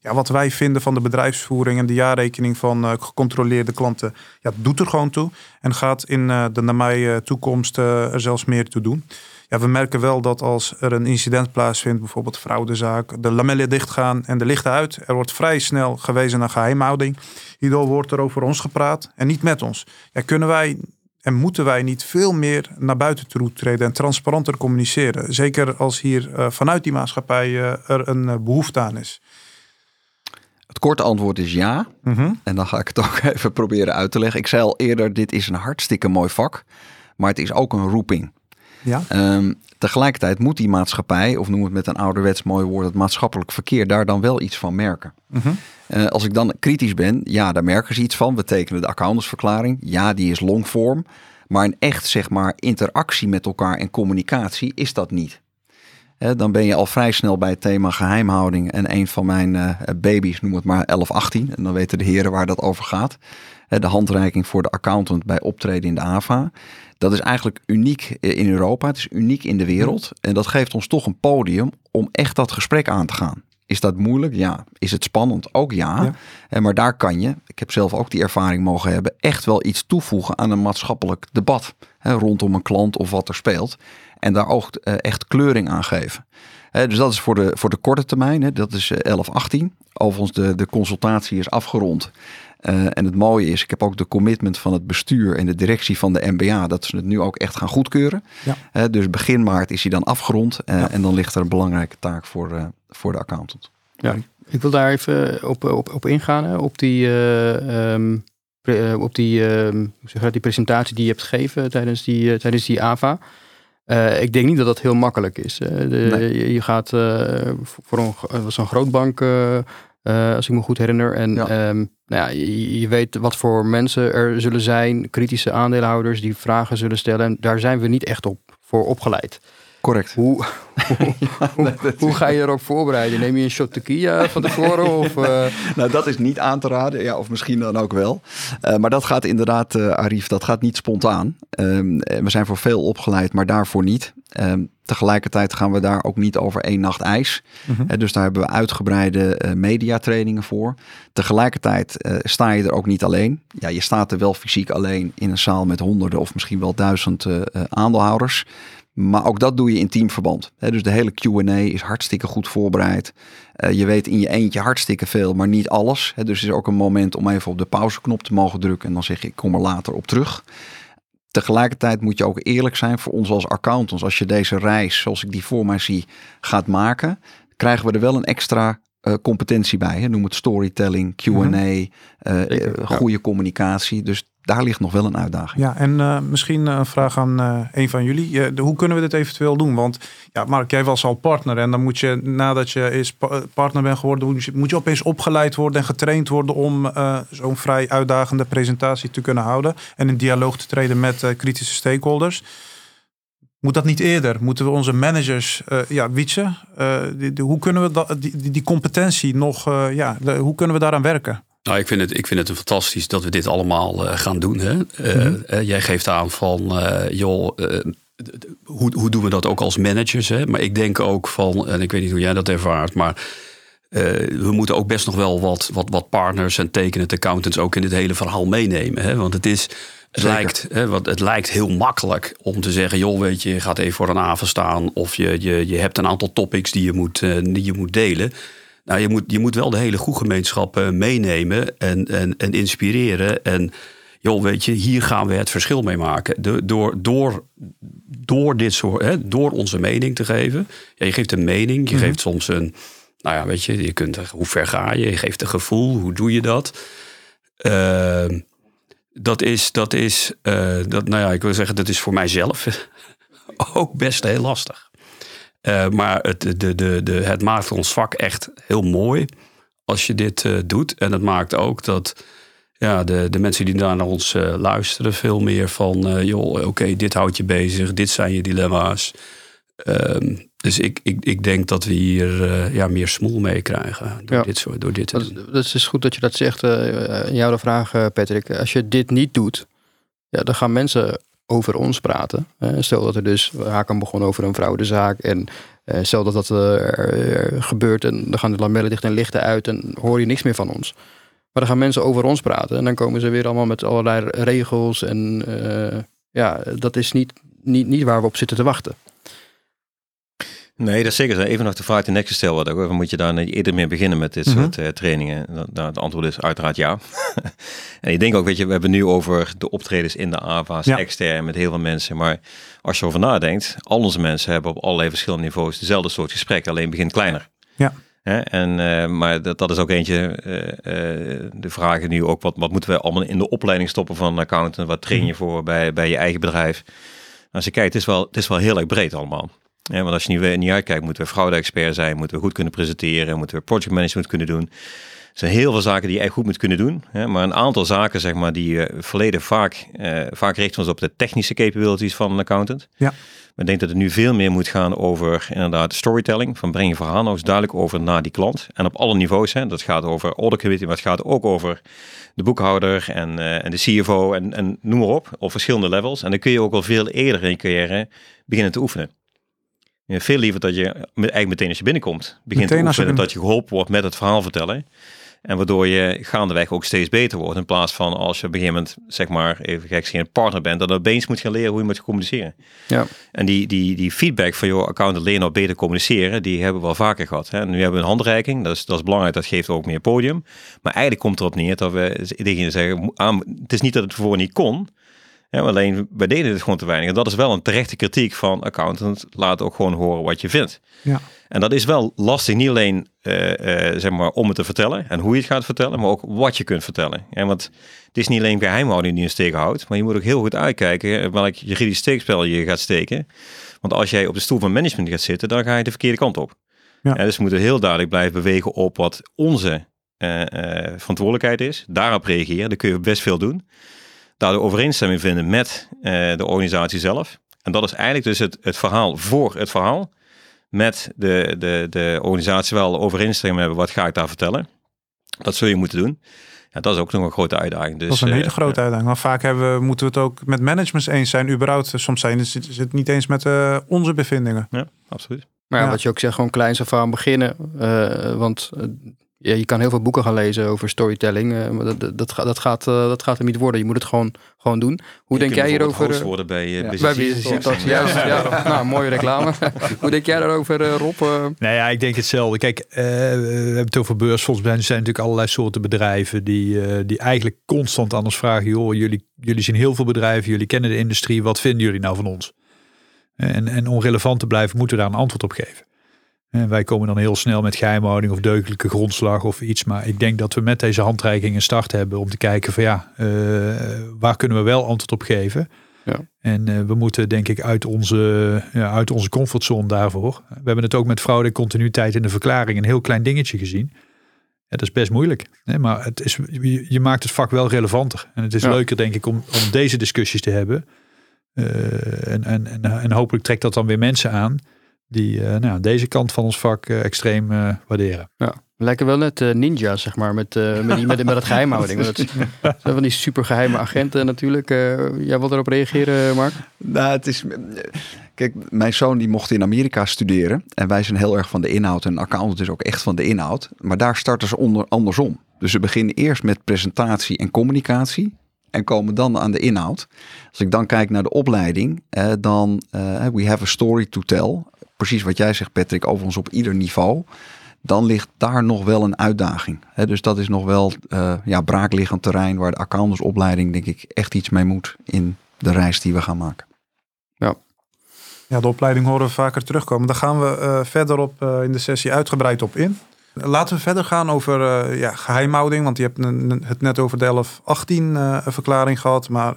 Ja, wat wij vinden van de bedrijfsvoering en de jaarrekening van gecontroleerde klanten, ja, doet er gewoon toe. En gaat in de nabije toekomst er zelfs meer toe doen. Ja, we merken wel dat als er een incident plaatsvindt, bijvoorbeeld fraudezaak, de lamellen dichtgaan en de lichten uit, er wordt vrij snel gewezen naar geheimhouding. Hierdoor wordt er over ons gepraat en niet met ons. Ja, kunnen wij en moeten wij niet veel meer naar buiten toe treden en transparanter communiceren? Zeker als hier eh, vanuit die maatschappij eh, er een eh, behoefte aan is. Het korte antwoord is ja. Mhm. En dan ga ik het ook even proberen uit te leggen. Ik zei al eerder, dit is een hartstikke mooi vak. Maar het is ook een roeping. Ja. Ehm, tegelijkertijd moet die maatschappij, of noem het met een ouderwets mooi woord, het maatschappelijk verkeer, daar dan wel iets van merken. Mhm. Eh, als ik dan kritisch ben, ja, daar merken ze iets van. We tekenen de accountantsverklaring. Ja, die is longform. Maar een echt, zeg maar, interactie met elkaar en communicatie is dat niet. Dan ben je al vrij snel bij het thema geheimhouding. En een van mijn eh, baby's, noem het maar 11, 18. En dan weten de heren waar dat over gaat. Hè, de handreiking voor de accountant bij optreden in de AVA. Dat is eigenlijk uniek eh, in Europa. Het is uniek in de wereld. En dat geeft ons toch een podium om echt dat gesprek aan te gaan. Is dat moeilijk? Ja. Is het spannend? Ook ja. Ja. Eh, Maar daar kan je, ik heb zelf ook die ervaring mogen hebben, echt wel iets toevoegen aan een maatschappelijk debat. Hè, rondom een klant of wat er speelt. En daar ook eh, echt kleuring aan geven. Dus dat is voor de, voor de korte termijn. Hè, dat is eh, 11, 18. Overigens, de, de consultatie is afgerond. Eh, en het mooie is, ik heb ook de commitment van het bestuur en de directie van de MBA dat ze het nu ook echt gaan goedkeuren. Ja. Eh, dus begin maart is hij dan afgerond. eh, Ja. En dan ligt er een belangrijke taak voor, eh, voor de accountant. Ik wil daar even op, op, op ingaan, hè, op die, eh, ehm, pre- op die, ehm, hoe zeg je dat, die presentatie die je hebt gegeven tijdens die, tijdens die AVA. Eh, ik denk niet dat dat heel makkelijk is. hè. De, Nee. je, je gaat eh, voor een, was een grootbank, eh, als ik me goed herinner. En Ja. ehm, nou ja, je, je weet wat voor mensen er zullen zijn, kritische aandeelhouders die vragen zullen stellen. En daar zijn we niet echt op voor opgeleid. Correct. Hoe, hoe, hoe, hoe ga je erop voorbereiden? Neem je een shot tequila van tevoren? Of, eh, Nou, dat is niet aan te raden. Ja, of misschien dan ook wel. Eh, maar dat gaat inderdaad, eh Arif, dat gaat niet spontaan. Ehm, eh, we zijn voor veel opgeleid, maar daarvoor niet. Ehm, tegelijkertijd gaan we daar ook niet over één nacht ijs. Mhm. Dus daar hebben we uitgebreide eh, mediatrainingen voor. Tegelijkertijd eh, sta je er ook niet alleen. Ja, je staat er wel fysiek alleen in een zaal met honderden of misschien wel duizend eh, aandeelhouders. Maar ook dat doe je in teamverband. Dus de hele Q&A is hartstikke goed voorbereid. Je weet in je eentje hartstikke veel, maar niet alles. Dus er is ook een moment om even op de pauzeknop te mogen drukken. En dan zeg je, ik kom er later op terug. Tegelijkertijd moet je ook eerlijk zijn voor ons als accountants. Als je deze reis, zoals ik die voor mij zie, gaat maken, krijgen we er wel een extra eh, competentie bij. Hè? Noem het storytelling, Q&A, Mhm. eh, eh, goede communicatie. Dus daar ligt nog wel een uitdaging. Ja, en misschien een vraag aan een van jullie. De- hoe kunnen we dit eventueel doen? Want ja, Mark, jij was al partner. En dan moet je, nadat je eens pa- eh, partner bent geworden, moet je, moet je opeens opgeleid worden en getraind worden om zo'n vrij uitdagende presentatie te kunnen houden. En in dialoog te treden met kritische stakeholders. Moet dat niet eerder? Moeten we onze managers, uh, ja, Wietse, uh, die, hoe kunnen we dat, die, die competentie nog, uh, ja, de, hoe kunnen we daaraan werken? Nou, ik vind het, ik vind het fantastisch dat we dit allemaal gaan doen. Hè? Mm -hmm. jij geeft aan van, joh, hoe, hoe doen we dat ook als managers? Hè? Maar ik denk ook van, en ik weet niet hoe jij dat ervaart, maar we moeten ook best nog wel wat, wat, wat partners en tekenend accountants ook in dit hele verhaal meenemen. Hè? Want het is het lijkt, hè, want het lijkt heel makkelijk om te zeggen: joh, weet je, je gaat even voor een avond staan. Of je, je, je hebt een aantal topics die je moet, uh, die je moet delen. Nou, je moet, je moet wel de hele groepgemeenschap uh, meenemen en, en, en inspireren. En joh, weet je, hier gaan we het verschil mee maken. De, door, door, door, dit soort, hè, door onze mening te geven. Ja, je geeft een mening, je mm -hmm. geeft soms een. Nou ja, weet je, je kunt, hoe ver ga je? Je geeft een gevoel, hoe doe je dat? Uh, dat is, dat is uh, dat, nou ja, ik wil zeggen, dat is voor mijzelf ook best heel lastig. Uh, maar het, de, de, de, het maakt ons vak echt heel mooi als je dit uh, doet. En het maakt ook dat ja, de, de mensen die daar naar ons luisteren veel meer van... joh, oké, dit houdt je bezig, dit zijn je dilemma's. Ehm, dus ik, ik, ik denk dat we hier uh, ja, meer smoel mee krijgen door, ja. dit, soort, door dit te dat, dat is goed dat je dat zegt. Uh, in jouw vraag, Patrick. Als je dit niet doet, ja, dan gaan mensen over ons praten. stel dat er dus, Hakan begon over een vrouwenzaak. En stel dat dat gebeurt en dan gaan de lamellen dicht en lichten uit en hoor je niks meer van ons. Maar dan gaan mensen over ons praten en dan komen ze weer allemaal met allerlei regels. En ja, dat is niet, niet, niet waar we op zitten te wachten. Nee, dat is zeker. Even nog de vraag die net gesteld wordt. Ook. Moet je daar eerder mee beginnen met dit mm -hmm. soort uh, trainingen? Nou, het antwoord is uiteraard ja. en ik denk ook, weet je, we hebben nu over de optredens in de AVA's, ja. extern, met heel veel mensen. Maar als je over nadenkt, al onze mensen hebben op allerlei verschillende niveaus dezelfde soort gesprekken, alleen begint kleiner. Ja. En, uh, maar dat, dat is ook eentje, uh, de vragen nu ook, wat, wat moeten we allemaal in de opleiding stoppen van accountant? Wat train je voor bij, bij je eigen bedrijf? Als je kijkt, het is wel, het is wel heel erg breed allemaal. Ja, want als je niet, niet uitkijkt, moeten we fraude-expert zijn, moeten we goed kunnen presenteren, moeten we project management kunnen doen. Er zijn heel veel zaken die je echt goed moet kunnen doen. Hè, maar een aantal zaken, zeg maar, die uh, verleden vaak, uh, vaak richten ons op de technische capabilities van een accountant. Ja. Maar ik denk dat het nu veel meer moet gaan over inderdaad storytelling. Van breng je verhaal nog eens duidelijk over naar die klant. En op alle niveaus. Hè. Dat gaat over audit committee, maar het gaat ook over de boekhouder en, uh, en de CFO en, en noem maar op. Op verschillende levels. En dan kun je ook al veel eerder in je carrière beginnen te oefenen. Ja, veel liever dat je eigenlijk meteen als je binnenkomt begint meteen te oefenen, dat je geholpen wordt met het verhaal vertellen. En waardoor je gaandeweg ook steeds beter wordt. In plaats van als je op een gegeven moment, zeg maar, even gek geen partner bent, dat je opeens moet gaan leren hoe je moet communiceren. Ja. En die, die, die feedback van jouw accountant leren nou beter communiceren, die hebben we wel vaker gehad. Hè. Nu hebben we een handreiking, dat is, dat is belangrijk, dat geeft ook meer podium. Maar eigenlijk komt erop neer dat we tegen zeggen, aan, het is niet dat het voor niet kon, ja, alleen wij deden het gewoon te weinig. En dat is wel een terechte kritiek van accountant. Laat ook gewoon horen wat je vindt. Ja. En dat is wel lastig, niet alleen uh, uh, zeg maar om het te vertellen en hoe je het gaat vertellen, maar ook wat je kunt vertellen. En want het is niet alleen geheimhouding die je tegenhoudt, maar je moet ook heel goed uitkijken welk juridisch steekspel je gaat steken. Want als jij op de stoel van management gaat zitten, dan ga je de verkeerde kant op. Ja. En dus we moeten heel duidelijk blijven bewegen op wat onze uh, verantwoordelijkheid is. Daarop reageren, daar kun je best veel doen daar de overeenstemming vinden met uh, de organisatie zelf. En dat is eigenlijk dus het, het verhaal voor het verhaal. Met de, de, de organisatie wel overeenstemming hebben, wat ga ik daar vertellen. Dat zul je moeten doen. Ja, dat is ook nog een grote uitdaging. Dus, dat is een hele uh, grote uitdaging. Want vaak hebben we, moeten we het ook met managements eens zijn. Überhaupt, soms zijn het, is het niet eens met uh, onze bevindingen. Ja, absoluut. Maar ja, Ja. wat je ook zegt, gewoon kleins af aan beginnen. Uh, want ja, je kan heel veel boeken gaan lezen over storytelling. Uh, maar dat, dat, dat, gaat, dat, gaat, uh, dat gaat er niet worden. Je moet het gewoon, gewoon doen. Hoe je denk jij hierover? Worden bij, uh, ja. bij Business. Juist, ja. nou, mooie reclame. Hoe denk jij daarover, uh, Rob? Nou ja, ik denk hetzelfde. Kijk, we hebben het over beursfonds. Er zijn natuurlijk allerlei soorten bedrijven die, die eigenlijk constant aan ons vragen. Joh, jullie, jullie zien heel veel bedrijven, jullie kennen de industrie. Wat vinden jullie nou van ons? En, en om relevant te blijven, moeten we daar een antwoord op geven. En wij komen dan heel snel met geheimhouding of deugdelijke grondslag of iets. Maar ik denk dat we met deze handreiking een start hebben om te kijken van ja, uh, waar kunnen we wel antwoord op geven? Ja. En uh, we moeten denk ik uit onze, ja, uit onze comfortzone daarvoor. We hebben het ook met fraude en continuïteit in de verklaring een heel klein dingetje gezien. Ja, dat is best moeilijk. Hè? Maar het is, je, je, maakt het vak wel relevanter. En het is ja. leuker denk ik om, om deze discussies te hebben. Eh, en, en, en, en hopelijk trekt dat dan weer mensen aan die eh, nou, deze kant van ons vak eh, extreem eh, waarderen. Ja. We lijken wel net eh, ninja's, zeg maar, met, eh, met, die, met, met het geheimhouding. Dat zijn van die supergeheime agenten natuurlijk. Eh, jij wilt erop reageren, Mark? Nou, het is. Kijk, mijn zoon die mocht in Amerika studeren. En wij zijn heel erg van de inhoud. En accountant is ook echt van de inhoud. Maar daar starten ze onder, andersom. Dus ze beginnen eerst met presentatie en communicatie. En komen dan aan de inhoud. Als ik dan kijk naar de opleiding, eh, dan eh, we have a story to tell. Precies wat jij zegt, Patrick, overigens op ieder niveau. Dan ligt daar nog wel een uitdaging. Hè, dus dat is nog wel eh, ja, braakliggend terrein waar de accountantsopleiding, denk ik, echt iets mee moet in de reis die we gaan maken. Ja, de opleiding horen we vaker terugkomen. Daar gaan we eh, verder op eh, in de sessie uitgebreid op in. Laten we verder gaan over eh, ja, geheimhouding. Want je hebt het net over de 1118 eh verklaring gehad. Maar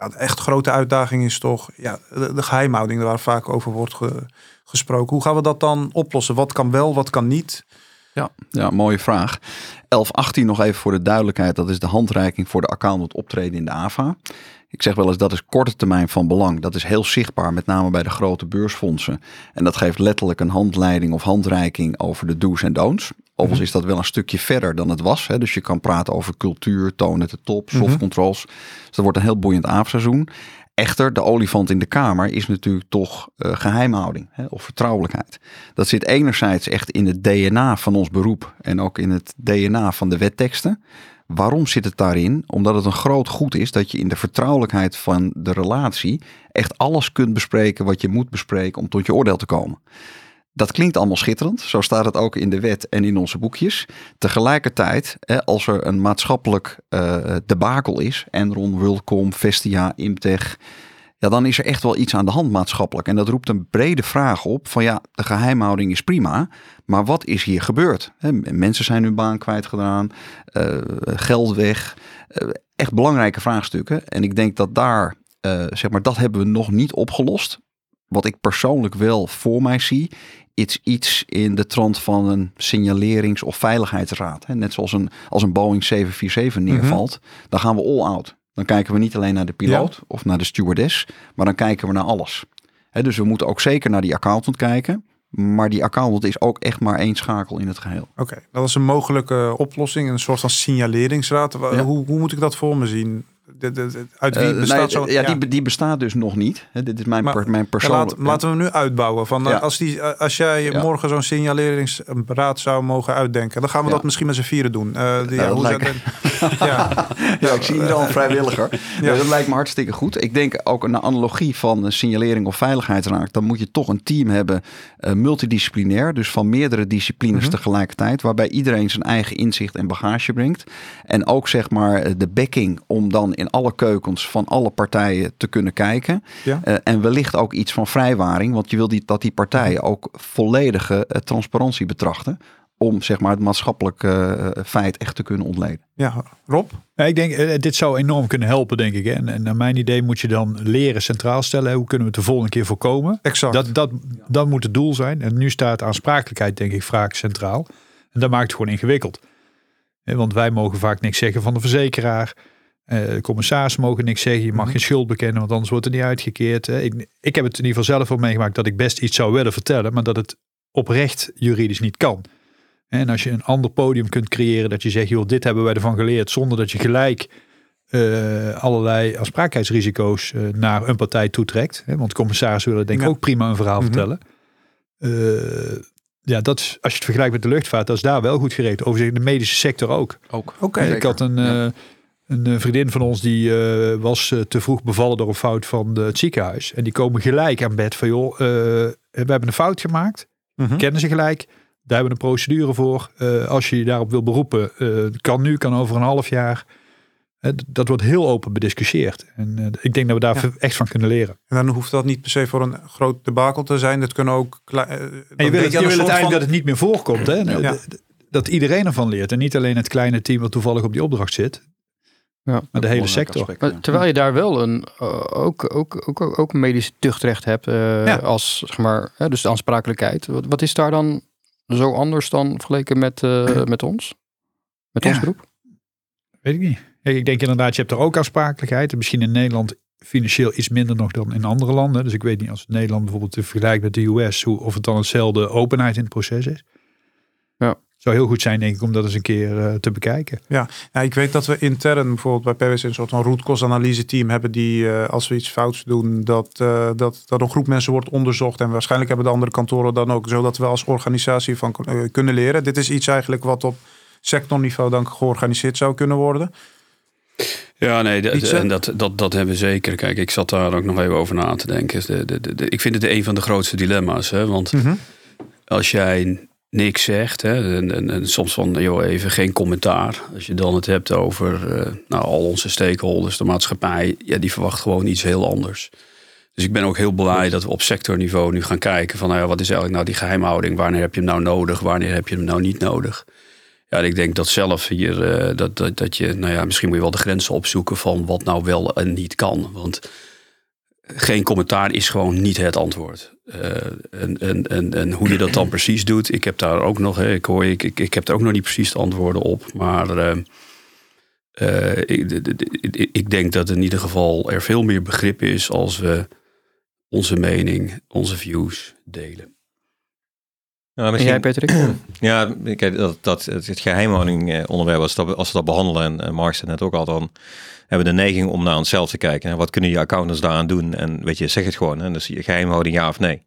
ja, de echt grote uitdaging is toch ja, de, geheimhouding waar vaak over wordt ge- gesproken. Hoe gaan we dat dan oplossen? Wat kan wel, wat kan niet? Ja, ja, mooie vraag. 1118 nog even voor de duidelijkheid. Dat is de handreiking voor de accountant optreden in de AVA. Ik zeg wel eens dat is korte termijn van belang. Dat is heel zichtbaar, met name bij de grote beursfondsen. En dat geeft letterlijk een handleiding of handreiking over de do's en don'ts. Overigens is dat wel een stukje verder dan het was. Hè? Dus je kan praten over cultuur, toon het de top, soft Mhm. controls. Dus dat wordt een heel boeiend avondseizoen. Echter, de olifant in de kamer is natuurlijk toch eh, geheimhouding hè, of vertrouwelijkheid. Dat zit enerzijds echt in het DNA van ons beroep en ook in het DNA van de wetteksten. Waarom zit het daarin? Omdat het een groot goed is dat je in de vertrouwelijkheid van de relatie echt alles kunt bespreken wat je moet bespreken om tot je oordeel te komen. Dat klinkt allemaal schitterend. Zo staat het ook in de wet en in onze boekjes. Tegelijkertijd, als er een maatschappelijk eh debakel is, Enron, WorldCom, Vestia, Imtech, ja, dan is er echt wel iets aan de hand maatschappelijk. En dat roept een brede vraag op van ja, de geheimhouding is prima, maar wat is hier gebeurd? Mensen zijn hun baan kwijtgedaan, eh geld weg. Eh, echt belangrijke vraagstukken. En ik denk dat daar, zeg maar, dat hebben we nog niet opgelost. Wat ik persoonlijk wel voor mij zie, is iets in de trant van een signalerings- of veiligheidsraad. Hè. Net zoals een, als een Boeing 747 neervalt, dan gaan we all out. Dan kijken we niet alleen naar de piloot of naar de stewardess, maar dan kijken we naar alles. Hè, dus we moeten ook zeker naar die accountant kijken. Maar die accountant is ook echt maar één schakel in het geheel. Oké, dat is een mogelijke oplossing. Een soort van signaleringsraad. Ja. Hoe, hoe moet ik dat voor me zien? De, de, de- uit wie Eh, bestaat nee, zo? ja, Die, die bestaat dus nog niet. Dit is mijn, Maar- per, mijn Ja, persoonlijke... laat- laten we hem nu uitbouwen. Van, eh, Ja. als, die, eh, als jij Ja. morgen zo'n signaleringsraad zou mogen uitdenken, dan gaan we Ja. dat misschien met z'n vieren doen. Eh, die, Nou, hoe lijkt- ja. Ja, ik zie hier al een vrijwilliger. Ja. Dat lijkt me hartstikke goed. Ik denk ook een analogie van signalering of veiligheidsraad. Dan moet je toch een team hebben, eh, multidisciplinair. Dus van meerdere disciplines Mhm. tegelijkertijd. Waarbij iedereen zijn eigen inzicht en bagage brengt. En ook zeg maar eh, de backing om dan in alle keukens van alle partijen te kunnen kijken. Ja. Eh, en wellicht ook iets van vrijwaring. Want je wil die, dat die partijen ook volledige transparantie betrachten. Om zeg maar het maatschappelijke eh, feit echt te kunnen ontleden. ja, Rob? Ja, ik denk, eh, dit zou enorm kunnen helpen, denk ik. hè. En, en naar mijn idee moet je dan leren centraal stellen. hè. Hoe kunnen we het de volgende keer voorkomen? Exact. Dat, dat, dat moet het doel zijn. En nu staat aansprakelijkheid, denk ik, vaak centraal. En dat maakt het gewoon ingewikkeld. Hè, Want wij mogen vaak niks zeggen van de verzekeraar. Eh, de commissaris mogen niks zeggen. Je mag Mhm. geen schuld bekennen, want anders wordt er niet uitgekeerd. hè. Ik, ik heb het in ieder geval zelf wel meegemaakt dat ik best iets zou willen vertellen, maar dat het oprecht juridisch niet kan. En als je een ander podium kunt creëren dat je zegt, joh, dit hebben wij ervan geleerd, zonder dat je gelijk eh, allerlei aansprakelijkheidsrisico's eh, naar een partij toetrekt. Hè, want commissarissen willen denk ik Ja. ook prima een verhaal Mhm. vertellen. Eh, ja, dat is, als je het vergelijkt met de luchtvaart, dat is daar wel goed geregeld. Overigens de medische sector ook. Ook. Oké. ik had een, Ja. eh, een vriendin van ons die eh, was te vroeg bevallen door een fout van de, het ziekenhuis. En die komen gelijk aan bed van joh, eh, we hebben een fout gemaakt. Mhm. Kennen ze gelijk. Daar hebben we een procedure voor. Eh, als je je daarop wil beroepen, eh, kan nu, kan over een half jaar. Eh, dat wordt heel open bediscussieerd. En eh, ik denk dat we daar Ja. echt van kunnen leren. En dan hoeft dat niet per se voor een groot debakel te zijn. Dat kunnen ook... En je wil, het, je het eigenlijk van- dat het niet meer voorkomt. Hè? Ja. Dat iedereen ervan leert. En niet alleen het kleine team wat toevallig op die opdracht zit. Ja. Maar de hele sector. aspect, Maar ja. terwijl je daar wel een, ook, ook, ook, ook een medisch tuchtrecht hebt eh, Ja. als, zeg maar, hè, dus de aansprakelijkheid. Wat, wat is daar dan zo anders dan vergeleken met, eh, met ons? Met Ja. ons beroep? Weet ik niet. Ik denk inderdaad, je hebt er ook aansprakelijkheid. En misschien in Nederland financieel iets minder nog dan in andere landen. Dus ik weet niet als Nederland bijvoorbeeld te vergelijken met de US, hoe, of het dan hetzelfde openheid in het proces is. Zou heel goed zijn, denk ik, om dat eens een keer eh, te bekijken. Ja, ik weet dat we intern bijvoorbeeld bij PwC een soort van root team hebben die eh, als we iets fouts doen, dat, eh, dat, dat een groep mensen wordt onderzocht. En waarschijnlijk hebben de andere kantoren dan ook, zodat we als organisatie van kunnen leren. Dit is iets eigenlijk wat op sectorniveau dan georganiseerd zou kunnen worden. Ja, nee, hè? en dat, dat, dat hebben we zeker. Kijk, ik zat daar ook nog even over na te denken. De, de, de, de- ik vind het een van de grootste dilemma's. Hè? Want Mhm. als jij niks zegt, hè, en, en, en soms van joh, even geen commentaar. Als je dan het hebt over eh, nou, al onze stakeholders, de maatschappij, ja, die verwacht gewoon iets heel anders. Dus ik ben ook heel blij dat we op sectorniveau nu gaan kijken van nou ja, wat is eigenlijk nou die geheimhouding? Wanneer heb je hem nou nodig? Wanneer heb je hem nou niet nodig? Ja, ik denk dat zelf hier, eh, dat, dat, dat je, nou ja, misschien moet je wel de grenzen opzoeken van wat nou wel en niet kan. Want geen commentaar is gewoon niet het antwoord. Eh, en, en, en, en hoe je dat dan precies doet, ik heb daar ook nog, hè, ik hoor, ik, ik, ik heb daar ook nog niet precies de antwoorden op. Maar eh, eh, ik, de- de- de- ik denk dat in ieder geval er veel meer begrip is als we onze mening, onze views delen. En misschien, jij, Patrick? Ja, kijk, dat, dat, het, het geheimhouding eh, onderwerp, als, dat, als we dat behandelen, en Mark zei net ook al, dan hebben de neiging om naar onszelf te kijken. Hè. Wat kunnen je accountants daaraan doen? En weet je, zeg het gewoon. Hè. Dus je geheimhouding ja of nee.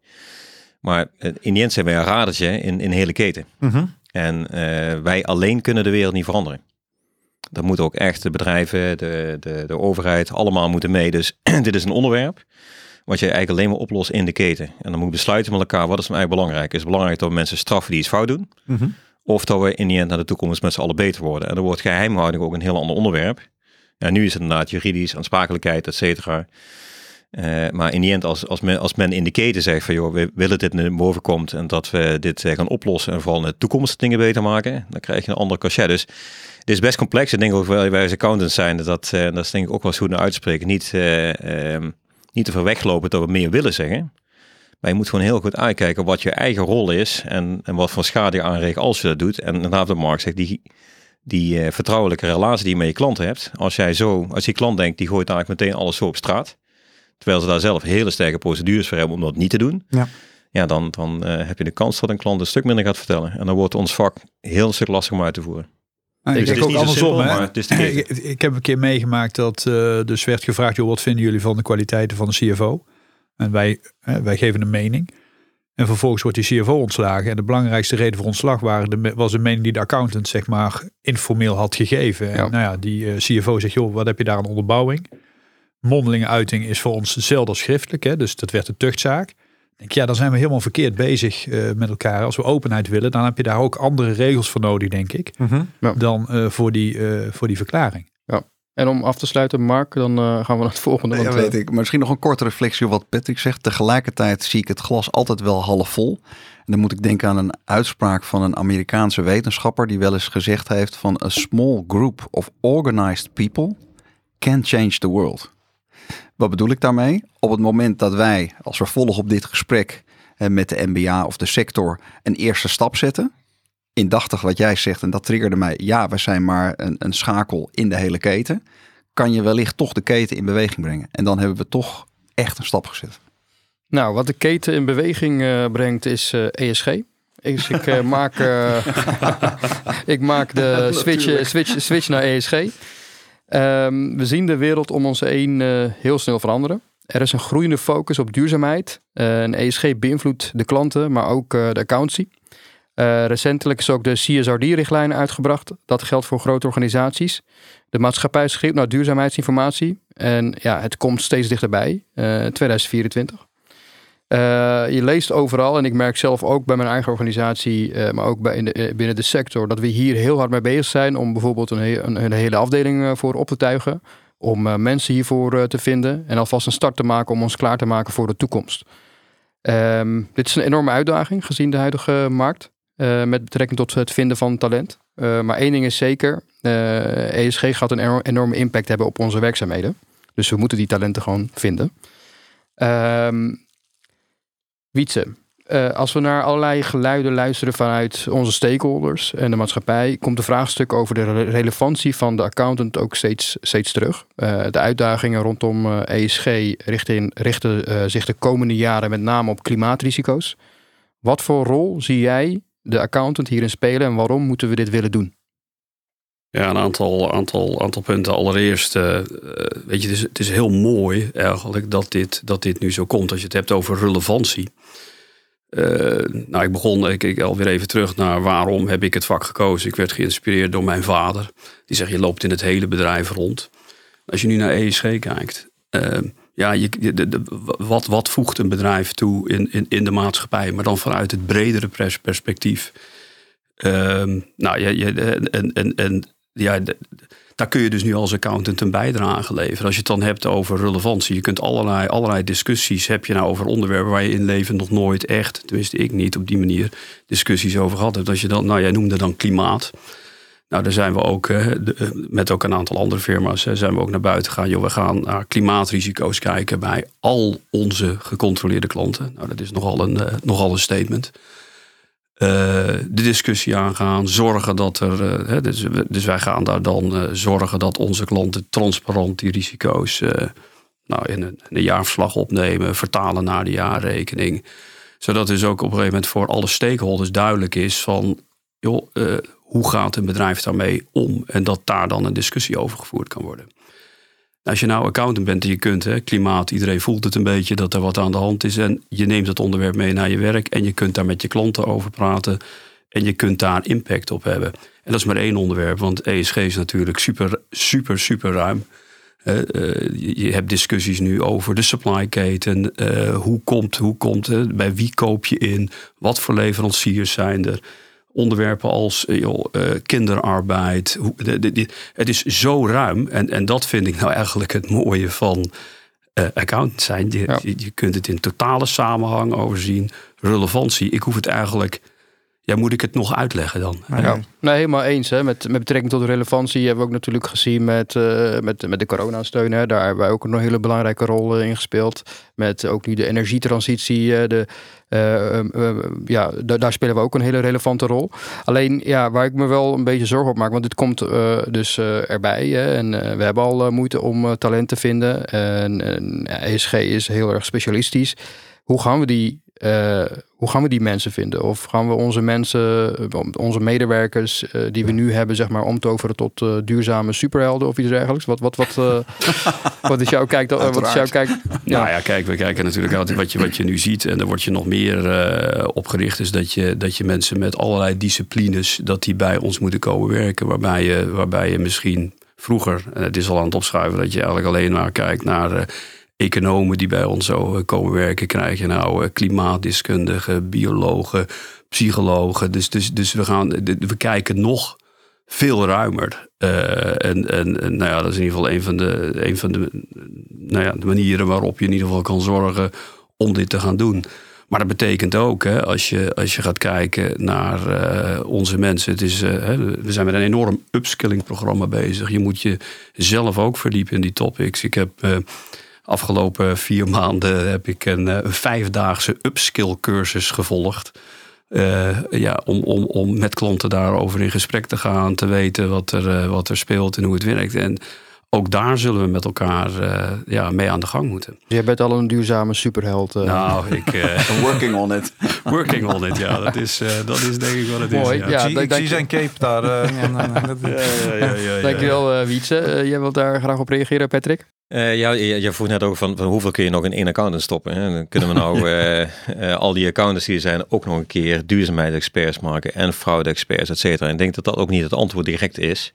Maar eh, in die end zijn wij een radertje in, in de hele keten. Mhm. En eh, wij alleen kunnen de wereld niet veranderen. Dat moeten ook echt de bedrijven, de, de, de overheid, allemaal moeten mee. Dus dit is een onderwerp wat je eigenlijk alleen maar oplost in de keten. En dan moet je besluiten met elkaar, wat is nou eigenlijk belangrijk? Is het belangrijk dat we mensen straffen die iets fout doen? Mhm. Of dat we in die end naar de toekomst met z'n allen beter worden. En dan wordt geheimhouding ook een heel ander onderwerp. Ja, nu is het inderdaad juridisch, aansprakelijkheid, et cetera. Eh, maar in die end, als, als, men, als men in de keten zegt van joh, we willen dit naar boven komt en dat we dit eh, gaan oplossen en vooral in de toekomst dingen beter maken, dan krijg je een andere cachet. Dus het is best complex. Ik denk ook wel, wij als accountants zijn, dat, eh, dat is denk ik ook wel eens goed naar uitspreken. Niet, eh, ehm, niet te ver weglopen dat we meer willen zeggen. Maar je moet gewoon heel goed uitkijken wat je eigen rol is en, en wat voor schade je aanricht als je dat doet. En inderdaad, wat Mark zegt, die, die eh, vertrouwelijke relatie die je met je klant hebt. Als jij zo, als je klant denkt, die gooit eigenlijk meteen alles zo op straat. Terwijl ze daar zelf hele sterke procedures voor hebben om dat niet te doen. Ja. Ja, dan, dan eh, heb je de kans dat een klant een stuk minder gaat vertellen. En dan wordt ons vak heel een stuk lastiger om uit te voeren. Nou, ik Dus denk het ook andersom. hè. ik, ik heb een keer meegemaakt dat eh, dus werd gevraagd, joh, wat vinden jullie van de kwaliteiten van de CFO? En wij, wij geven een mening. En vervolgens wordt die CFO ontslagen. En de belangrijkste reden voor ontslag waren de, was de mening die de accountant zeg maar informeel had gegeven. En Ja. nou ja, die eh, CFO zegt, joh, wat heb je daar aan onderbouwing? Mondelinge uiting is voor ons hetzelfde als schriftelijk. Hè? Dus dat werd een tuchtzaak. Ik Denk, ja, dan zijn we helemaal verkeerd bezig eh, met elkaar. Als we openheid willen, dan heb je daar ook andere regels voor nodig, denk ik. Mhm. Dan eh, voor, die, voor die verklaring. En om af te sluiten, Mark, dan eh, gaan we naar het volgende. Ja, want, weet eh, ik. Maar misschien nog een korte reflectie op wat Patrick zegt. Tegelijkertijd zie ik het glas altijd wel half vol. En dan moet ik denken aan een uitspraak van een Amerikaanse wetenschapper die wel eens gezegd heeft van a small group of organized people can change the world. Wat bedoel ik daarmee? Op het moment dat wij als vervolg op dit gesprek eh, met de MBA of de sector een eerste stap zetten. Indachtig wat jij zegt, en dat triggerde mij. Ja, we zijn maar een, een schakel in de hele keten kan je wellicht toch de keten in beweging brengen. En dan hebben we toch echt een stap gezet. Nou, wat de keten in beweging eh, brengt is eh, ESG. Dus ik, eh, maak, ik maak de switch, switch, switch naar ESG. Ehm, we zien de wereld om ons heen heel snel veranderen. Er is een groeiende focus op duurzaamheid. En ESG beïnvloedt de klanten, maar ook de accountancy. Eh, recentelijk is ook de CSRD-richtlijn uitgebracht. Dat geldt voor grote organisaties. De maatschappij schreeuwt naar duurzaamheidsinformatie. En ja, het komt steeds dichterbij. eh 2024. Eh, je leest overal, en ik merk zelf ook bij mijn eigen organisatie, maar ook bij in de, binnen de sector, dat we hier heel hard mee bezig zijn om bijvoorbeeld een, een, hele afdeling voor op te tuigen. Om mensen hiervoor te vinden en alvast een start te maken om ons klaar te maken voor de toekomst. Ehm, dit is een enorme uitdaging gezien de huidige markt. Eh, met betrekking tot het vinden van talent. Eh, maar één ding is zeker: eh, ESG gaat een enorm- enorme impact hebben op onze werkzaamheden. Dus we moeten die talenten gewoon vinden. Ehm Wietse, als we naar allerlei geluiden luisteren vanuit onze stakeholders en de maatschappij, komt de vraagstuk over de re- relevantie van de accountant ook steeds, steeds terug. De uitdagingen rondom ESG richten, richten eh, zich de komende jaren met name op klimaatrisico's. Wat voor rol zie jij de accountant hierin spelen en waarom moeten we dit willen doen? Ja, een aantal, aantal, aantal punten. Allereerst, eh, eh, weet je, het is, het is heel mooi eigenlijk dat dit, dat dit nu zo komt. Als je het hebt over relevantie. Eh, nou, ik begon ik, ik alweer even terug naar waarom heb ik het vak gekozen. Ik werd geïnspireerd door mijn vader. Die zegt, je loopt in het hele bedrijf rond. Als je nu naar ESG kijkt. Ja, je, de, de- wat, wat voegt een bedrijf toe in, in, in de maatschappij? Maar dan vanuit het bredere pers- perspectief. Ehm, nou, je, je, en, en, en ja, daar kun je dus nu als accountant een bijdrage leveren. Als je het dan hebt over relevantie. Je kunt allerlei, allerlei discussies heb je nou over onderwerpen waar je in leven nog nooit echt, tenminste ik niet op die manier, discussies over gehad hebt. Als je dan, nou jij noemde dan klimaat. Nou, daar zijn we ook eh, eh, met ook een aantal andere firma's eh, zijn we ook naar buiten gegaan. We gaan naar klimaatrisico's kijken bij al onze gecontroleerde klanten. Nou, dat is nogal een, nogal een statement. De discussie aangaan, zorgen dat er. dus, dus wij gaan daar dan zorgen dat onze klanten transparant die risico's nou, in, een, in een jaarverslag opnemen, vertalen naar de jaarrekening. Zodat dus ook op een gegeven moment voor alle stakeholders duidelijk is van joh, hoe gaat een bedrijf daarmee om? En dat daar dan een discussie over gevoerd kan worden. Als je nou accountant bent en je kunt, hè, klimaat, iedereen voelt het een beetje dat er wat aan de hand is. En je neemt het onderwerp mee naar je werk en je kunt daar met je klanten over praten. En je kunt daar impact op hebben. En dat is maar één onderwerp, want ESG is natuurlijk super, super, super ruim. Eh, je, hebt discussies nu over de supply keten. Eh, hoe komt, hoe komt? Bij wie koop je in? Wat voor leveranciers zijn er? Onderwerpen als eh, joh, eh, kinderarbeid. Hoe, de, de- de- het is zo ruim. En, en dat vind ik nou eigenlijk het mooie van eh accountant zijn. Je, Ja. je, je kunt het in totale samenhang overzien. Relevantie. Ik hoef het eigenlijk. Ja, moet ik het nog uitleggen dan? Ja, nee, helemaal eens. Hè. Met, met betrekking tot de relevantie hebben we ook natuurlijk gezien met, eh, met, met de coronasteun. Hè. Daar hebben wij ook een hele belangrijke rol eh, in gespeeld. Met ook nu de energietransitie. eh, de, eh, eh, eh, ja, da- daar spelen we ook een hele relevante rol. Alleen ja, waar ik me wel een beetje zorgen op maak, want dit komt eh, dus eh, erbij. Hè. En we hebben al moeite om eh, talent te vinden. En, en ja, ESG is heel erg specialistisch. Hoe gaan we die eh, hoe gaan we die mensen vinden? Of gaan we onze mensen, eh, onze medewerkers eh, die we nu hebben, zeg maar, omtoveren tot duurzame superhelden of iets dergelijks? Wat, wat, wat, wat is jouw kijk? wat is jouw kijk? Nou ja, kijk, we kijken natuurlijk altijd wat je, wat je nu ziet. En daar word je nog meer eh, op gericht. Is dat je, dat je mensen met allerlei disciplines, dat die bij ons moeten komen werken. Waarbij je, waarbij je misschien vroeger, en het is al aan het opschuiven, dat je eigenlijk alleen maar kijkt naar economen die bij ons zo eh, komen werken. Krijg je nou eh, klimaatdeskundigen, biologen, psychologen. Dus, dus, dus we, gaan, de- we kijken nog veel ruimer. Eh, en en, en nou ja, dat is in ieder geval een van de, een van de, nou ja, de manieren waarop je in ieder geval kan zorgen om dit te gaan doen. Maar dat betekent ook, hè, als, je, als je gaat kijken naar eh, onze mensen. Het is, eh, we zijn met een enorm upskilling programma bezig. Je moet je zelf ook verdiepen in die topics. Ik heb eh, afgelopen vier maanden heb ik een, eh, een vijfdaagse upskill cursus gevolgd. Eh, ja, om, om, om met klanten daarover in gesprek te gaan, te weten wat er, eh, wat er speelt en hoe het werkt. En ook daar zullen we met elkaar eh, ja, mee aan de gang moeten. Jij bent al een duurzame superheld. eh. Nou, ik, eh, Working on it. working on it, ja, dat is, eh, dat is denk ik wat het Mooi, is. ja. ik zie, dank ik zie je. zijn cape daar. ja, ja, ja, ja. Dankjewel, Wietse. Jij wilt daar graag op reageren, Patrick? Eh, ja, je, je vroeg net ook van, van hoeveel kun je nog in één accountant stoppen. Hè? Dan kunnen we nou al die accountants die er zijn ook nog een keer duurzaamheidsexperts maken en fraude-experts, et cetera. En ik denk dat dat ook niet het antwoord direct is.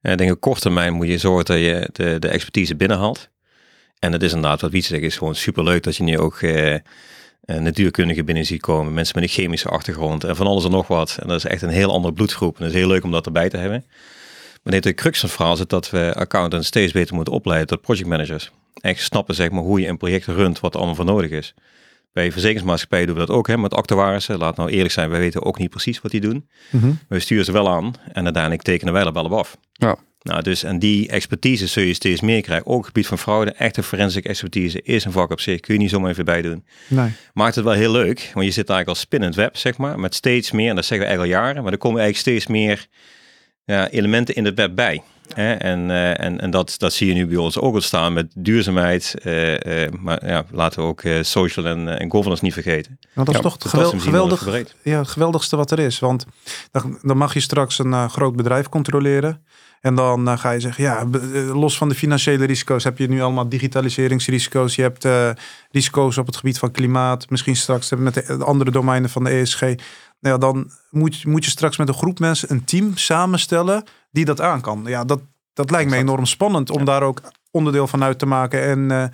Eh, ik denk op korte termijn moet je zorgen dat je de, de expertise binnenhaalt. En het is inderdaad, wat Wietse zegt, is gewoon superleuk dat je nu ook eh, eh, natuurkundigen binnen ziet komen. Mensen met een chemische achtergrond en van alles en nog wat. En dat is echt een heel andere bloedgroep. En dat is heel leuk om dat erbij te hebben. Maar de crux van het verhaal dat we accountants steeds beter moeten opleiden tot projectmanagers. Echt snappen zeg maar, hoe je een project runt, wat er allemaal voor nodig is. Bij verzekeringsmaatschappijen doen we dat ook, hè, met actuarissen. Laat nou eerlijk zijn, wij weten ook niet precies wat die doen. Mhm. We sturen ze wel aan en uiteindelijk tekenen wij er wel op af. Ja. Nou, dus en die expertise zul je steeds meer krijgen. Ook op het gebied van fraude, echte forensic expertise is een vak op zich. Kun je niet zomaar even bij doen. Nee. Maakt het wel heel leuk, want je zit eigenlijk als spinnend web, zeg maar, met steeds meer, en dat zeggen we eigenlijk al jaren, maar er komen eigenlijk steeds meer ja, elementen in het web bij. Hè? En, eh, en, en dat, dat zie je nu bij ons ook ontstaan met duurzaamheid, eh, eh, maar ja, laten we ook eh, social en, en governance niet vergeten. Want dat is Ja, toch het gewel- geweldig, ja, het geweldigste wat er is. Want dan, dan mag je straks een groot bedrijf controleren. En dan eh, ga je zeggen, ja, eh, los van de financiële risico's heb je nu allemaal digitaliseringsrisico's. Je hebt eh, risico's op het gebied van klimaat. Misschien straks met de de andere domeinen van de ESG. Nou ja, dan moet, je- moet je straks met een groep mensen een team samenstellen die dat aan kan. Ja, dat, dat lijkt me enorm spannend om daar ook onderdeel van uit te maken en